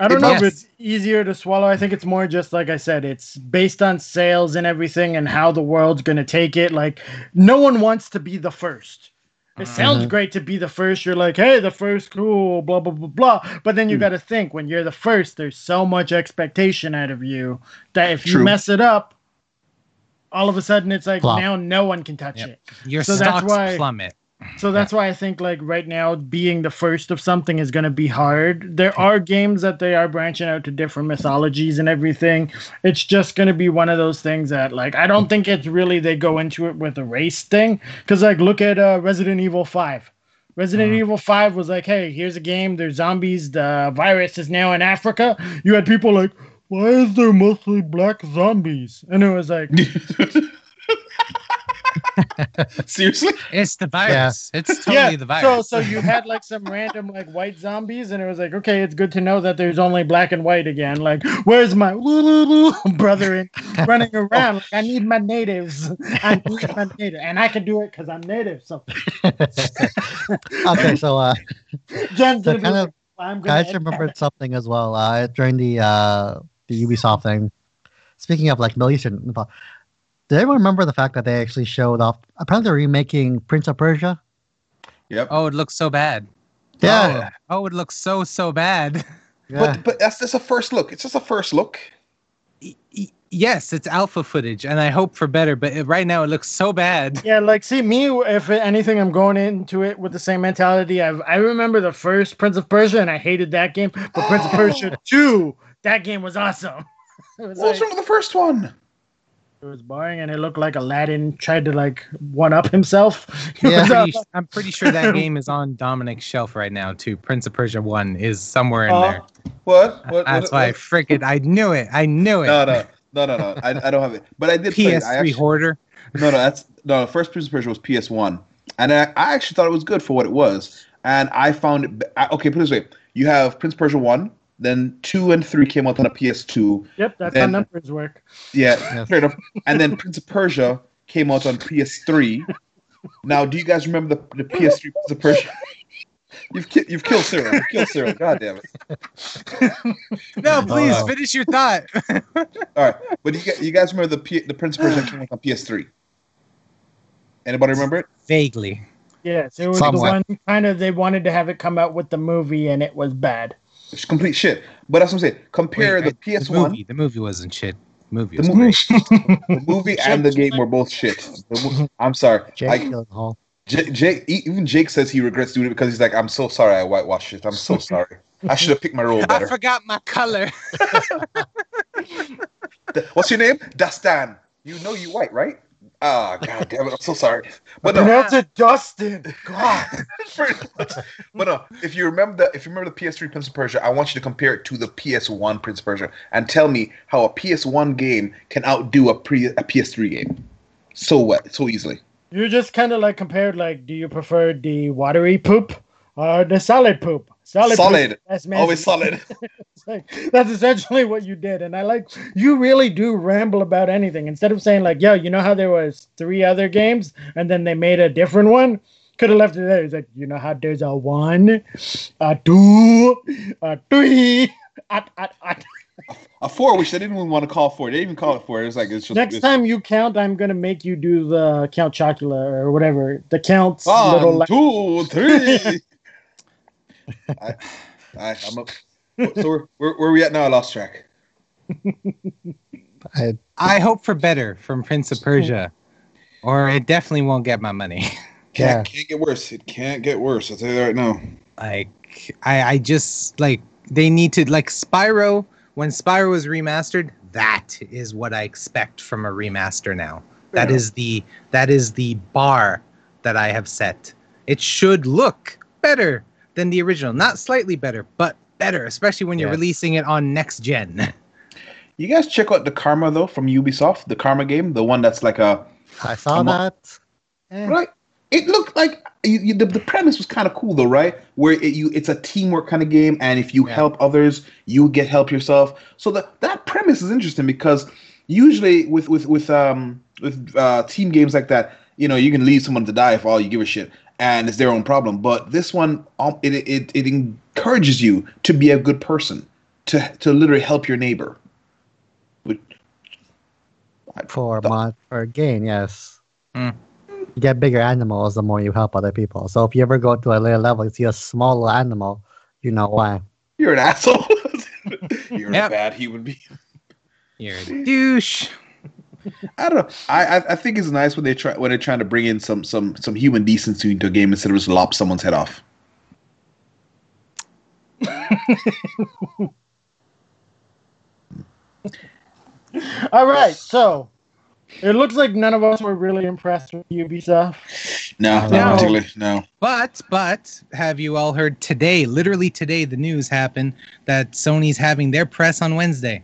I don't It know must- if it's easier to swallow. I think it's more just like I said, it's based on sales and everything and how the world's going to take it. Like, no one wants to be the first. It sounds Mhm. great to be the first. You're like, hey, the first, cool, blah blah blah blah. But then you Hmm. got to think when you're the first, there's so much expectation out of you that if you mess it up, all of a sudden it's like Flop. now no one can touch Yep. it. Your So that's why- plummet. So that's why I think like right now being the first of something is going to be hard. There are games that they are branching out to different mythologies and everything. It's just going to be one of those things that like I don't think it's really they go into it with a race thing cuz like look at uh, Resident Evil 5. Resident Mhm. Evil 5 was like, "Hey, here's a game, there's zombies, the virus is now in Africa." You had people like, "Why is there mostly black zombies?" And it was like, Seriously? It's the virus. It's totally yeah. the virus. So so you had like some random like white zombies, and it was like, okay, it's good to know that there's only black and white again. Like, where's my brother in running around? Like, I need my natives. I need my native, and I can do it because I'm native. So okay, so uh, Jen's so kind of I'm I gonna just remembered something as well uh, during the uh, the Ubisoft thing. Speaking of like Middle Eastern, mytho- did anyone remember the fact that they actually showed off? Apparently, they're remaking Prince of Persia. Yep. oh, it looks so bad. Yeah, Oh, oh, it looks so so bad. yeah. But but that's just a first look. It's just a first look. Y- y- yes, it's alpha footage, and I hope for better. But it- right now, it looks so bad. Yeah, like see me. If anything, I'm going into it with the same mentality. I I remember the first Prince of Persia, and I hated that game. But Prince of Persia Two, that game was awesome. It was, What's like- wrong with the first one? It was boring, and it looked like Aladdin tried to like one up himself. Yeah. was, uh, Pretty- I'm pretty sure that game is on Dominic's shelf right now too. Prince of Persia One is somewhere in Uh, there. What? What? That's what, why I freaking I knew it. I knew it. No, no, no, no, no. I, I don't have it. But I did play it. PS3 I actually, hoarder. no, no. That's no. The first Prince of Persia was PS One, and I, I actually thought it was good for what it was. And I found it. I- Okay, put it this way: you have Prince of Persia One, then two and three came out on a PS2. Yep, that's Then- how numbers work. Yeah, Yes. fair enough. And then Prince of Persia came out on PS3. Now, do you guys remember the, the PS3 Prince of Persia? You've ki- you've killed Cyril. You've killed Cyril. God damn it. No, please Uh, finish your thought. All right, but you, you guys remember the P- the Prince of Persia came out on PS3? Anybody remember it? Vaguely. Yes, it was Somewhat. the one kind of they wanted to have it come out with the movie, and it was bad. It's complete shit. But that's what I'm saying. Compare Wait, the I- PS1, The movie. The movie wasn't shit. Movie the was movie, the movie and the game were both shit. Mo- I'm sorry. Jake I, Jake, even Jake says he regrets doing it because he's like, I'm so sorry I whitewashed it. I'm so sorry. I should have picked my role better. I forgot my color. What's your name? Dastan. You know you white, right? Ah, god damn it! I'm so sorry. But no, Pronounce it Dustin. God. but no. If you remember the if you remember the PS3 Prince of Persia, I want you to compare it to the PS1 Prince of Persia and tell me how a PS1 game can outdo a pre a PS3 game. So what? So easily. You just kind of like compared like, do you prefer the watery poop or the solid poop? Solid. Solid. Poop. That's Always solid. Like, that's essentially what you did, and I like you really do ramble about anything instead of saying like, "Yo, you know how there was three other games, and then they made a different one." Could have left it there. It's like, you know how there's a one, a two, a three. At, at, at. A four, which they didn't even want to call four. They didn't even call it four. It was like it's just Next it's, time you count, I'm gonna make you do the Count Chocula or whatever the counts. One, little two, three. I, I, I'm up. So where, where are we at now? I lost track. I, I hope for better from Prince of Persia, or it definitely won't get my money. Yeah. Can't, can't get worse. It can't get worse. I'll tell you that right now. like I, I just like they need to like Spyro when Spyro was remastered. That is what I expect from a remaster now. That is the that is the bar that I have set. It should look better than the original, not slightly better, but better, especially when you're Yes. releasing it on next gen. You guys check out the Karma though from Ubisoft, the Karma game, the one that's like a I saw Come on. that. Eh, right. It looked like you, you, the, the premise was kind of cool though, right? Where it, you it's a teamwork kind of game, and if you Yeah. help others, you get help yourself. So that that premise is interesting because usually with with with um with uh, team games like that, you know, you can leave someone to die if all you give a shit, and it's their own problem. But this one, um, it it it encourages you to be a good person, to to literally help your neighbor. Which- for the- mod for gain, yes. you get bigger animals, the more you help other people. So if you ever go to a later level, you see a small animal, you know why. You're an asshole. You're Yep. a bad human being. You're a douche. I don't know. I, I I think it's nice when they try when they're trying to bring in some some some human decency into a game instead of just lop someone's head off. All right, so it looks like none of us were really impressed with Ubisoft. No, No. particularly. No. But but have you all heard today? Literally today, the news happened that Sony's having their press on Wednesday.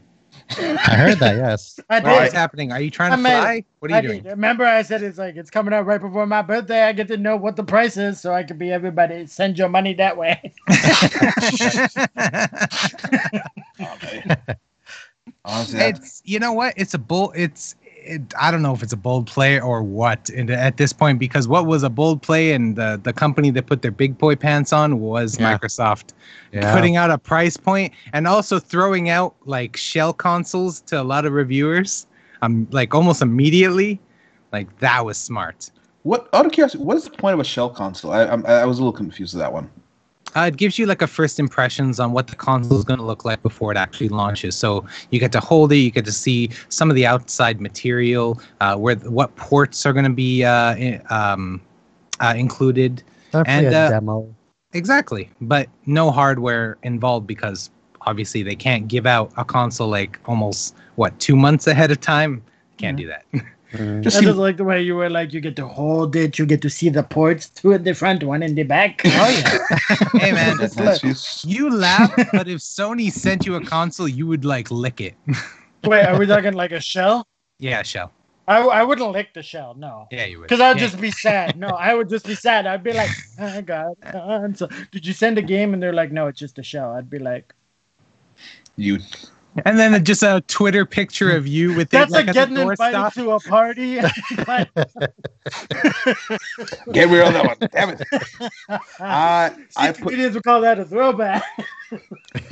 I heard that, yes. I did. What's happening? Are you trying I to made fly? What are I you doing? did. Remember, I said it's like it's coming out right before my birthday. I get to know what the price is, so I can be everybody. Send your money that way. Oh. Honestly, it's you know what? It's a bull. It's it, I don't know if it's a bold play or what in, at this point because what was a bold play and the the company that put their big boy pants on was Yeah. Microsoft Yeah. putting out a price point and also throwing out like shell consoles to a lot of reviewers um like almost immediately like that was smart what out of curiosity, what is the point of a shell console? I I'm, I was a little confused with that one. Uh, it gives you like a first impressions on what the console is going to look like before it actually launches so you get to hold it you get to see some of the outside material uh, where what ports are going to be uh, i- um, uh, included and, a uh, demo. Exactly, but no hardware involved because obviously they can't give out a console like almost what two months ahead of time. Can't do that. Mm. Just I just like the way you were like, you get to hold it, you get to see the ports, two in the front, one in the back. Oh yeah. hey man, that's Look. you laugh, but if Sony sent you a console, you would like lick it. Wait, are we talking like a shell? yeah, shell. I, I wouldn't lick the shell, no. Yeah, you would. Because I'd Yeah. just be sad. No, I would just be sad. I'd be like, oh God. and so, did you send a game? And they're like, no, it's just a shell. I'd be like, You And then just a Twitter picture of you with that's it like like at the getting invited doorstop. to a party. get rid of that one. Damn it. Uh, I I See, put comedians would call that a throwback.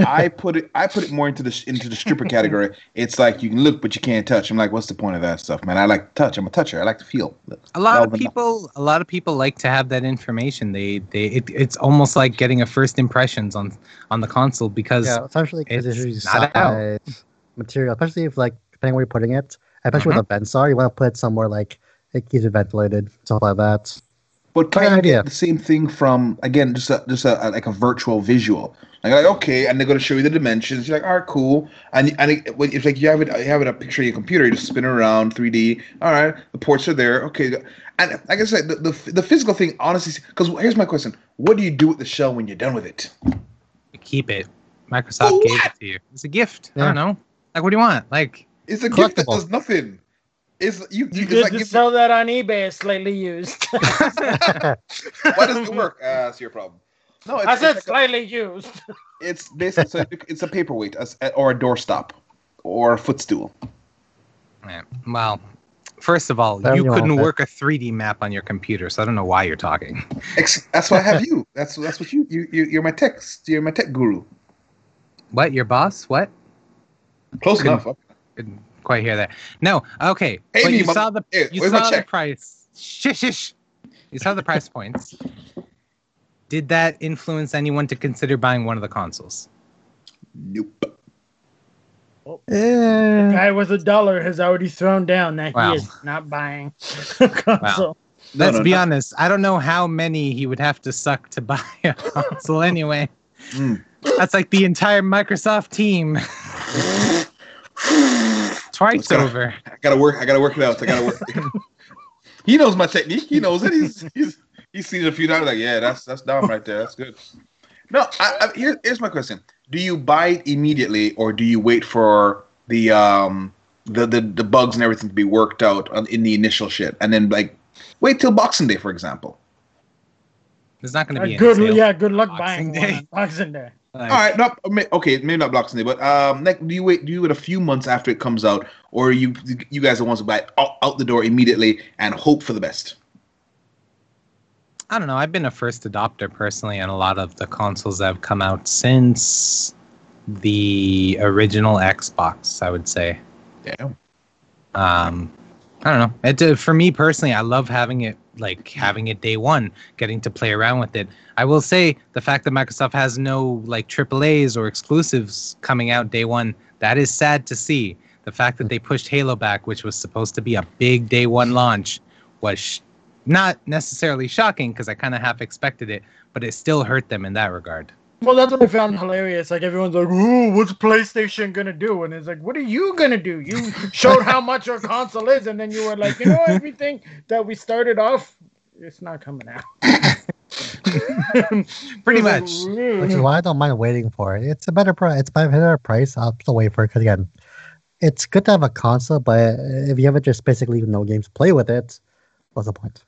I put it I put it more into the into the stripper category. It's like you can look but you can't touch. I'm like, what's the point of that stuff, man? I like to touch. I'm a toucher. I like to feel. A lot of Well, but- people, a lot of people like to have that information. They, they, it, it's almost like getting a first impressions on on the console because Yeah, essentially it's not out. Size, material, especially if like depending where you're putting it, especially Mm-hmm. with the vents are, you want to put it somewhere like it keeps it ventilated, stuff like that. But kind of idea. the same thing from again, just a just a, like a virtual visual. Like, like okay, and they're gonna show you the dimensions. You're like, all right, cool. And and it, it's like you have it, you have it a picture of your computer. You just spin it around 3D. All right, the ports are there. Okay, and like I said, the the, the physical thing, honestly, because here's my question: What do you do with the shell when you're done with it? keep it. Microsoft For gave it to you. It's a gift. I don't know. Like, what do you want? Like, It's a gift that does nothing. It's you. You it's get like to giving- sell that on eBay, It's slightly used. Why doesn't it work? Uh, that's your problem. No, it's, I it's said like a- slightly used. It's basically so it's a paperweight or a doorstop or a footstool. man, well, first of all, Whatever you you couldn't with work a 3D map on your computer, so I don't know why you're talking. That's why I have you. That's that's what you you you- you're my tech you're my tech guru. What? Your boss? What? Close Couldn't- enough. Couldn't quite hear that. No. Okay. Hey, but me, you mother- saw the Hey, you saw the check? price. Shush, shush. You saw the price points. Did that influence anyone to consider buying one of the consoles? Nope. Eh, Guy with a dollar has already thrown down that Wow. he is not buying a console. No, Let's no, be no. honest. I don't know how many he would have to suck to buy a console anyway. Mm. That's like the entire Microsoft team. Twice Let's go. over. I gotta work. I gotta work it out. I gotta work. he knows my technique. He knows it. He's he's he's seen it a few times. Like, yeah, that's that's down right there. That's good. No, I, I, here, here's my question: Do you buy it immediately, or do you wait for the um the the, the bugs and everything to be worked out on, in the initial shit, and then like wait till Boxing Day, for example? There's not going to Uh, be any good, sale. yeah, good luck Boxing buying Day. one on Boxing Day. Like, All right, no, ma- okay, maybe not Boxing Day, but um, like, do you wait? Do you wait a few months after it comes out, or you you guys are ones who buy it out, out the door immediately and hope for the best? I don't know. I've been a first adopter personally on a lot of the consoles that have come out since the original Xbox. I would say. Yeah. Um, I don't know. It, uh, for me personally, I love having it like having it day one, getting to play around with it. I will say the fact that Microsoft has no like AAA's or exclusives coming out day one, that is sad to see. The fact that they pushed Halo back, which was supposed to be a big day one launch, was sh- not necessarily shocking because I kind of half expected it, but it still hurt them in that regard. Well, that's what I found hilarious. Like everyone's like, "Ooh, what's PlayStation gonna do?" And it's like, "What are you gonna do? You showed how much your console is, and then you were like, you know, everything that we started off, it's not coming out." Pretty much. Which is why I don't mind waiting for it. It's a better price. It's a better price. I'll still wait for it because again, it's good to have a console, but if you have just basically no games to play with it, what's the point?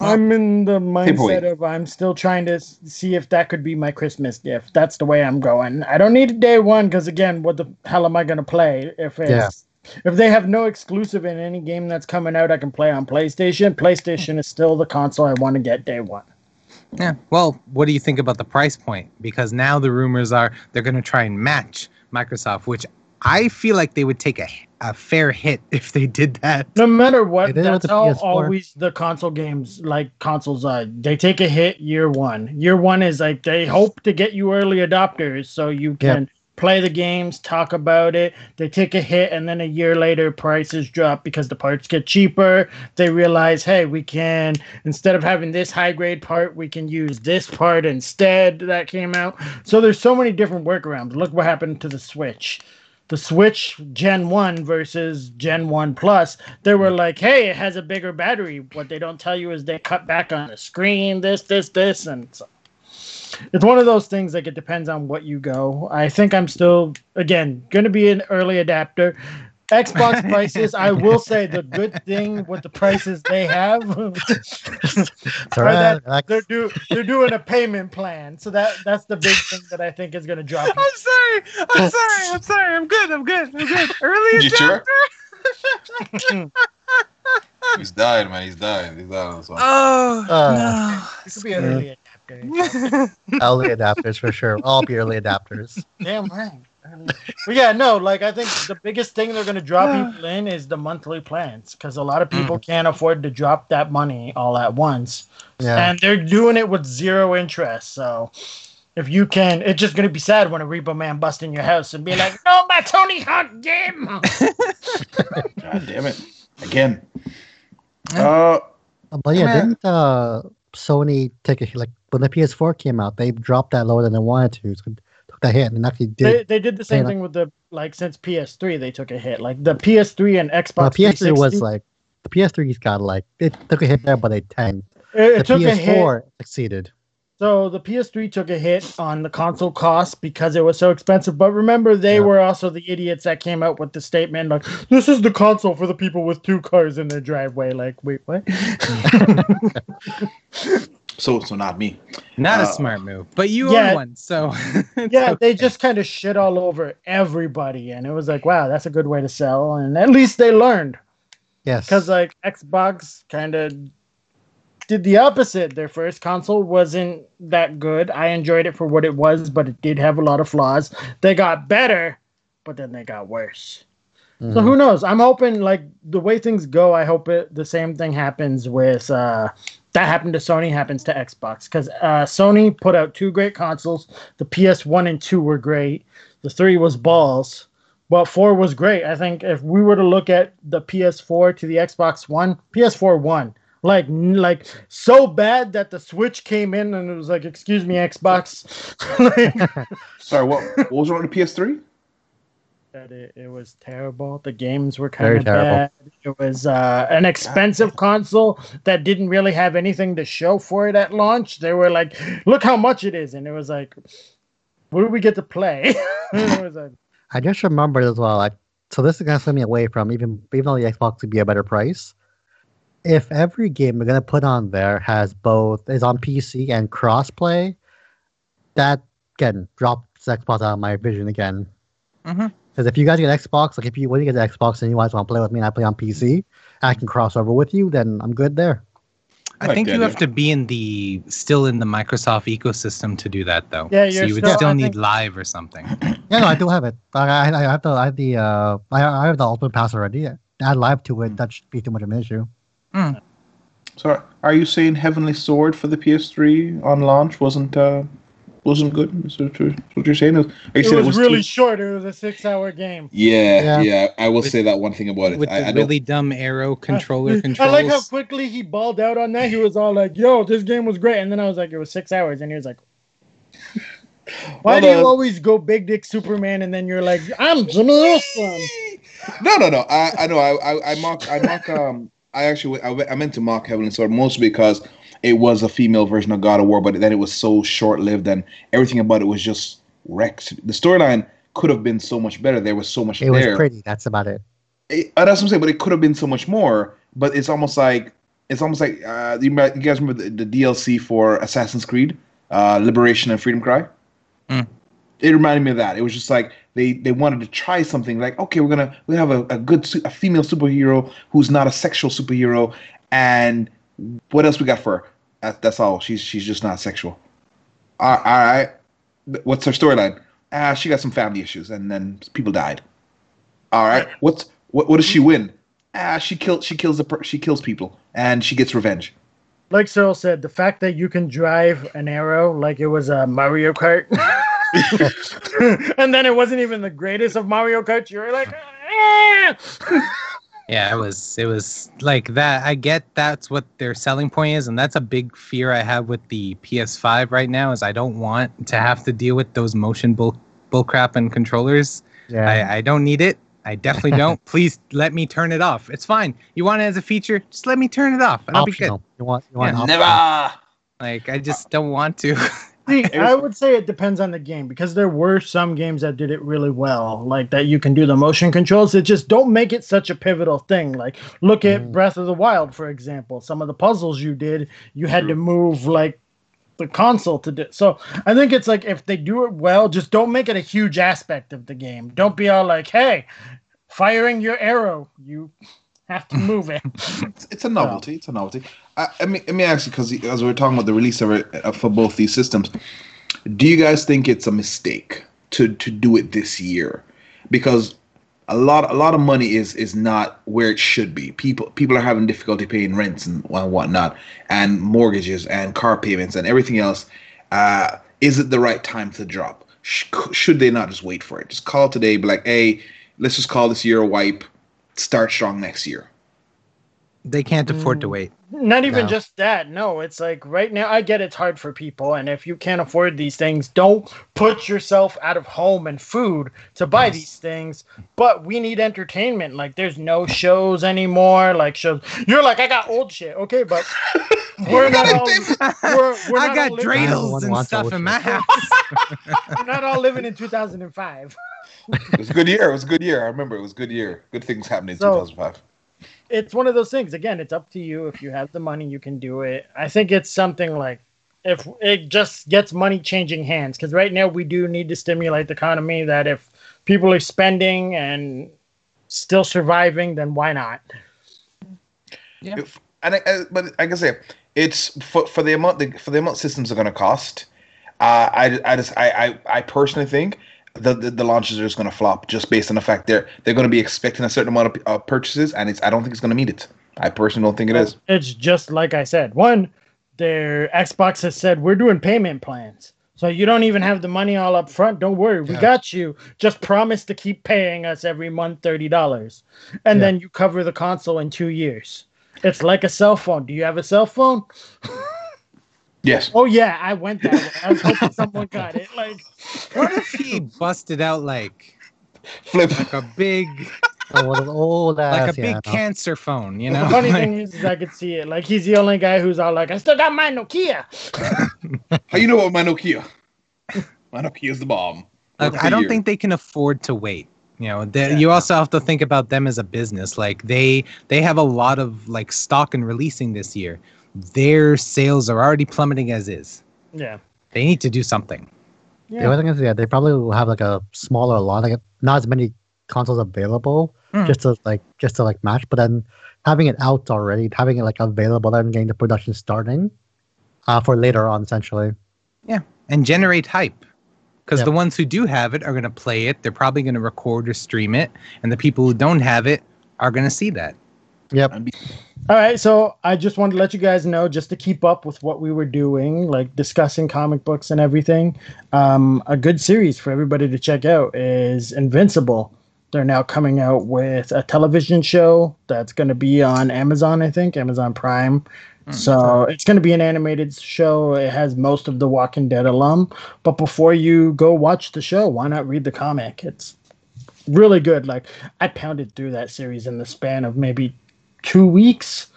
I'm in the mindset of I'm still trying to see if that could be my Christmas gift. That's the way I'm going. I don't need a day one because again, what the hell am I gonna play if it's Yeah. if they have no exclusive in any game that's coming out I can play on PlayStation? PlayStation is still the console I want to get day one. Yeah. Well, what do you think about the price point? Because now the rumors are they're going to try and match Microsoft, which I feel like they would take a, a fair hit if they did that. No matter what, They did it with that's the how PS4. always the console games like consoles are. They take a hit year one. Year one is like they hope to get you early adopters so you Yeah. can play the games, talk about it. They take a hit and then a year later prices drop because the parts get cheaper. They realize, hey, we can instead of having this high grade part, we can use this part instead that came out. So there's so many different workarounds. Look what happened to the Switch the Switch Gen 1 versus Gen 1 Plus, they were like, hey, it has a bigger battery. What they don't tell you is they cut back on the screen, this, this, this. And so it's one of those things like it depends on what you go. I think I'm still, again, going to be an early adapter. Xbox prices, I will say the good thing with the prices they have, So Or that- like, they're do they're doing a payment plan. So that that's the big thing that I think is going to drop. I'm sorry. I'm sorry. I'm sorry. I'm good. I'm good. I'm good. Early You sure? He's dying, man. He's dying. He's dying on this one. Oh Uh, It could be an early adapter. early adapters for sure. All be early adapters. Damn right. But yeah, no, like I think the biggest thing they're gonna drop people in is the monthly plans because a lot of people can't afford to drop that money all at once, Yeah. and they're doing it with zero interest. So if you can, it's just gonna be sad when a Repo Man busts in your house and be like, "No, my Tony Hawk game." God damn it. Again. Uh, But yeah, Yeah. didn't uh, Sony take a like when the PS4 came out? They dropped that lower than they wanted to. So took hit and actually they, did. they did the same like- thing with the like since PS3 they took a hit. Like the PS3 and Xbox. Well, PS3 was like the PS3's got like it took a hit there, but they tanked. it, it The took a hit. PS4 succeeded. So the PS3 took a hit on the console cost because it was so expensive. But remember, they Yeah. were also the idiots that came out with the statement like, "This is the console for the people with two cars in their driveway." Like, wait, what? so so not me. Not a Uh, smart move, but you yeah. own one, so it's yeah, they just kind of shit all over everybody, and it was like, wow, that's a good way to sell. And at least they learned Yes. because like Xbox kind of did the opposite. Their first console wasn't that good. I enjoyed it for what it was, but it did have a lot of flaws. They got better, but then they got worse. So Mhm. who knows? I'm hoping like the way things go, I hope it the same thing happens with uh that happened to Sony happens to Xbox because uh, Sony put out two great consoles. The PS One and Two were great. The three was balls, but four was great. I think if we were to look at the PS4 to the Xbox One, PS4 won. Like, like so bad that the Switch came in and it was like, "Excuse me, Xbox." Sorry, what, what was wrong with the PS3? That it, it was terrible. The games were kind Very of terrible. bad. It was uh, an expensive console that didn't really have anything to show for it at launch. They were like, "Look how much it is," and it was like, "What do we get to play?" it was like, I just remembered as well. Like, so this is gonna send me away from even even though the Xbox would be a better price. If every game we're gonna put on there has both is on PC and crossplay, that again drops Xbox out of my vision again. Mhm. Because if you guys get Xbox, like if you when you get the Xbox and you guys want to play with me and I play on PC, I can cross over with you, then I'm good there. I like think the you idea. have to be in the still in the Microsoft ecosystem to do that, though. Yeah, so you're you would still- still need think- live or something. Yeah, no, I do have it. I, I, I have the I have the uh I, I have the ultimate pass already. Yeah. add live to it, that should be too much of an issue. So, are you saying Heavenly Sword for the PS3 on launch wasn't uh, wasn't good? Is that what you're- what you're saying? Are you It was, really too- short. It was a six-hour game. Yeah, Yeah. yeah, I will With- say that one thing about it. with I, the I don't. really dumb arrow controller I controls. like how quickly he balled out on that. He was all like, "Yo, this game was great," and then I was like, "It was six hours," and he was like, "Why Well, do you uh, always go big dick Superman?" And then you're like, "I'm Jimmy Olsen." No, no, no. I, I know. I, I, I mock. I mock. Um, I actually, I, I meant to mock Heavenly Sword mostly because it was a female version of God of War, but then it was so short-lived and everything about it was just wrecked. The storyline could have been so much better. There was so much It was pretty. That's about it. It- uh, that's what I'm saying. But it could have been so much more. But it's almost like it's almost like uh, you, might- you guys remember the, the DLC for Assassin's Creed, uh, Liberation and Freedom Cry. Mm. It reminded me of that. It was just like they they wanted to try something like okay, we're gonna we have a, a good su- a female superhero who's not a sexual superhero, and what else we got for her? That, that's all. She's she's just not sexual. All all right. What's her storyline? Ah, she got some family issues, and then people died. All right. What's what? What does she win? Ah, she kills. She kills the. She kills people, and she gets revenge. Like Cyril said, the fact that you can drive an arrow like it was a Mario Kart, and then it wasn't even the greatest of Mario Kart, you're like, "Ah!" Yeah, it was it was like that. I get that's what their selling point is, and that's a big fear I have with the PS5 right now. Is I don't want to have to deal with those motion bull bullcrap and controllers. Yeah. I, I don't need it. I definitely don't. Please let me turn it off. It's fine. You want it as a feature? Just let me turn it off, and I'll be good. You want you want Yeah. Never. Like I just don't want to. See, I would say it depends on the game because there were some games that did it really well, like that you can do the motion controls. It just don't make it such a pivotal thing. Like look at Mm. Breath of the Wild, for example. Some of the puzzles you did, you had to move like the console to do. So I think it's like if they do it well, just don't make it a huge aspect of the game. Don't be all like, "Hey, firing your arrow, you have to move it." It's, it's a novelty. It's a novelty. I, I mean, let me ask you because as we are talking about the release of it uh, for both these systems, do you guys think it's a mistake to to do it this year? Because a lot a lot of money is is not where it should be. People people are having difficulty paying rents and whatnot, and mortgages and car payments and everything else. Uh, is it the right time to drop? Sh- should they not just wait for it? Just call today, be like, hey, let's just call this year a wipe. Start strong next year. They can't afford Mm. to wait. Not even No. just that. No, it's like right now, I get it's hard for people. And if you can't afford these things, don't put yourself out of home and food to buy Yes. these things. But we need entertainment. Like, there's no shows anymore. Like, shows. You're like, I got old shit. Okay, but we're not all, we're, we're I not got all dreidels Everyone and stuff in my house. we're not all living in 2005. It was a good year. It was a good year. I remember it was a good year. Good things happened in So- 2005. It's one of those things. Again, it's up to you. If you have the money, you can do it. I think it's something like if it just gets money changing hands, because right now we do need to stimulate the economy. That if people are spending and still surviving, then why not? If, and I, I, but like I say, it's for, for the amount the, for the amount systems are going to cost. Uh, I, I just I, I, I personally think the, the the launches are just going to flop just based on the fact they're they're going to be expecting a certain amount of uh, purchases and it's I don't think it's going to meet it. I personally don't think it is. It's just like I said. One, their Xbox has said we're doing payment plans. So you don't even have the money all up front. Don't worry, we Yeah. got you. Just promise to keep paying us every month thirty dollars, and Yeah. then you cover the console in two years. It's like a cell phone. Do you have a cell phone? Yes. Oh yeah, I went that way. I was hoping someone got it. Like, What if he busted out like Flip. like a big Oh, what an old like a big yeah, no. cancer phone, you the know? funny Like, thing is, is, I could see it. Like he's the only guy who's all like, "I still got my Nokia." How you know about my Nokia? My Nokia is the bomb. Look, Worked I don't years. think they can afford to wait. You know, Yeah. you also have to think about them as a business. Like they they have a lot of like stock and releasing this year. Their sales are already plummeting as is. Yeah, They need to do something. The yeah. thing is, yeah, they probably will have like a smaller lot, like not as many consoles available, Hmm. just to like just to like match. But then having it out already, having it like available, then getting the production starting, uh, for later on, essentially. Yeah, and generate hype. Because Yep. the ones who do have it are going to play it. They're probably going to record or stream it, and the people who don't have it are going to see that. Yep. All right, so I just wanted to let you guys know, just to keep up with what we were doing, like discussing comic books and everything. Um, a good series for everybody to check out is Invincible. They're now coming out with a television show that's going to be on Amazon, I think, Amazon Prime. So it's going to be an animated show. It has most of the Walking Dead alum. But before you go watch the show, why not read the comic? It's really good. Like I pounded through that series in the span of maybe two weeks,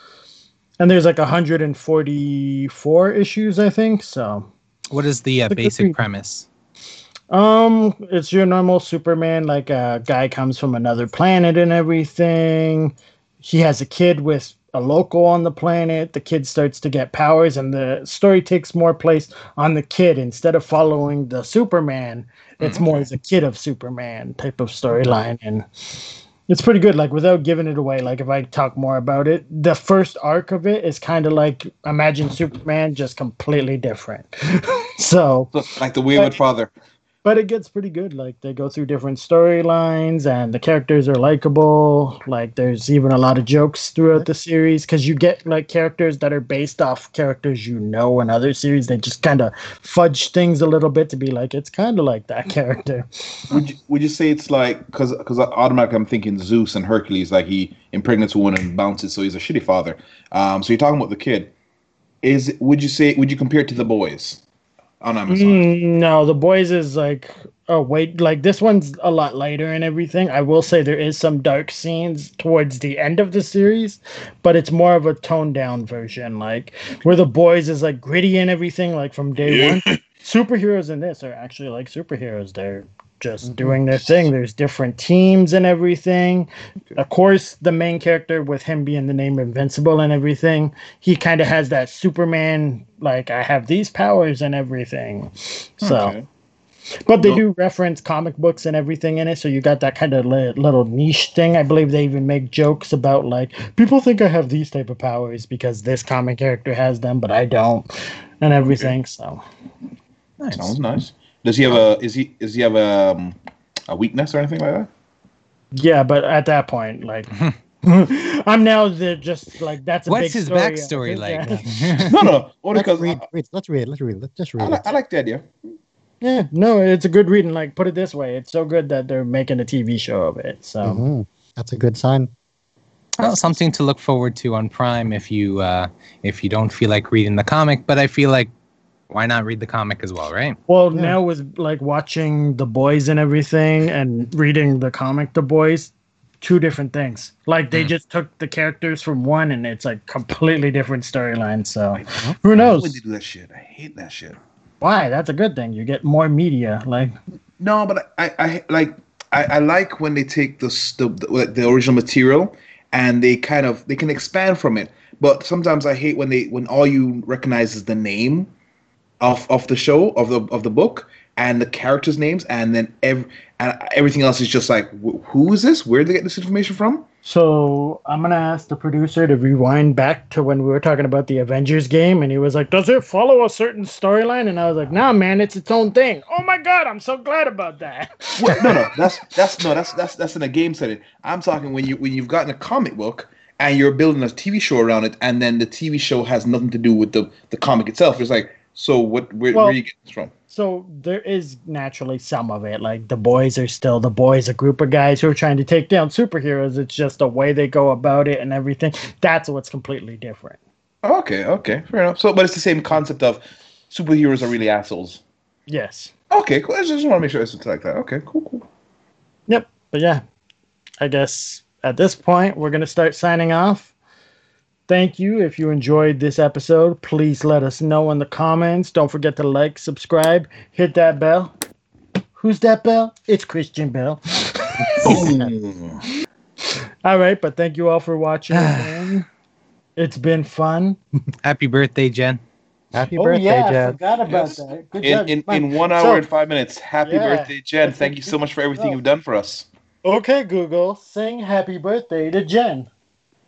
and there's like 144 issues, I think. So, What is the uh, It's a good basic premise? um, it's your normal Superman. Like a guy comes from another planet and everything. He has a kid with a local on the planet. The kid starts to get powers, and the story takes more place on the kid instead of following the Superman. It's more as a kid of Superman type of storyline, and it's pretty good. Like without giving it away, like if I talk more about it, the first arc of it is kind of like imagine Superman, just completely different. so like the wayward father. But it gets pretty good. Like they go through different storylines, and the characters are likable. Like there's even a lot of jokes throughout the series because you get like characters that are based off characters you know in other series. They just kind of fudge things a little bit to be like it's kind of like that character. Would you, would you say it's like because because automatically I'm thinking Zeus and Hercules, like he impregnates a woman and bounces, so he's a shitty father. Um, so you're talking about the kid. Is would you say would you compare it to the boys on Amazon? Mm, no, the boys is like oh wait, like this one's a lot lighter and everything. I will say there is some dark scenes towards the end of the series, but it's more of a toned down version. Like where the boys is like gritty and everything, like from day one. Superheroes in this are actually like superheroes. They're just mm-hmm. doing their thing. There's different teams and everything. Of course, the main character with him being the name Invincible and everything, he kind of has that Superman like I have these powers and everything. So, Okay. but they do reference comic books and everything in it, so you got that kind of li- little niche thing. I believe they even make jokes about like people think I have these type of powers because this comic character has them, but I don't, and everything. So, Nice. Sounds nice. Does he have a is he is he have a um, a weakness or anything like that? yeah, but at that point, like. I'm now the just like that's a What's big his story. backstory like? Yeah. No, no, only Let's because read, read. Let's read. Let's read. Let's just I, read. like, it. I like the idea. Yeah, no, it's a good reading. Like, put it this way, it's so good that they're making a TV show of it. So, Mhm. That's a good sign. well, something to look forward to on Prime if you uh, if you don't feel like reading the comic. But I feel like why not read the comic as well, right? well, Yeah. now with like watching The Boys and everything and reading the comic The Boys, two different things. Like, they Hmm. just took the characters from one and it's like completely different storyline. So, who I hate when knows? they do that shit. I hate that shit. Why? That's a good thing. You get more media. Like, No, but I, I like I, I like when they take the the the original material and they kind of they can expand from it. But sometimes I hate when they when all you recognize is the name of of the show of the of the book and the characters' names, and then ev- and everything else is just like wh- who is this? Where did they get this information from? So I'm gonna ask the producer to rewind back to when we were talking about the Avengers game, and he was like, "Does it follow a certain storyline?" And I was like, "Nah, man, it's its own thing." Oh my god, I'm so glad about that. Well, no, no, that's that's no, that's that's that's in a game setting. I'm talking when you when you've gotten a comic book and you're building a TV show around it, and then the TV show has nothing to do with the the comic itself. It's like, so what? Where, Well- where you get this from? So there is naturally some of it. Like the boys are still the boys, a group of guys who are trying to take down superheroes. It's just the way they go about it and everything. That's what's completely different. Okay, okay, fair enough. So, but it's the same concept of superheroes are really assholes. Yes. Okay, cool. I just want to make sure it's something like that. Okay, cool, cool. Yep. But yeah, I guess at this point, we're going to start signing off. Thank you. If you enjoyed this episode, please let us know in the comments. Don't forget to like, subscribe, hit that bell. Who's that bell? It's Christian Bell. All right, but thank you all for watching. again. it's been fun. Happy birthday, Jen. Happy oh, birthday, Jen. forgot about Yes. that. Good in in, in one hour So- and five minutes. Happy Yeah. birthday, Jen! Thank you so much for everything you've done for us. Okay, Google, sing happy birthday to Jen.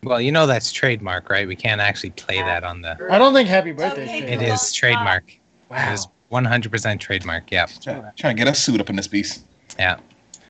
Well, you know that's trademark, right? We can't actually play that on the. I don't think happy birthday is It trademark. is trademark. Wow. It is 100% trademark. Yeah. Trying, trying to get us sued up in this piece. Yeah.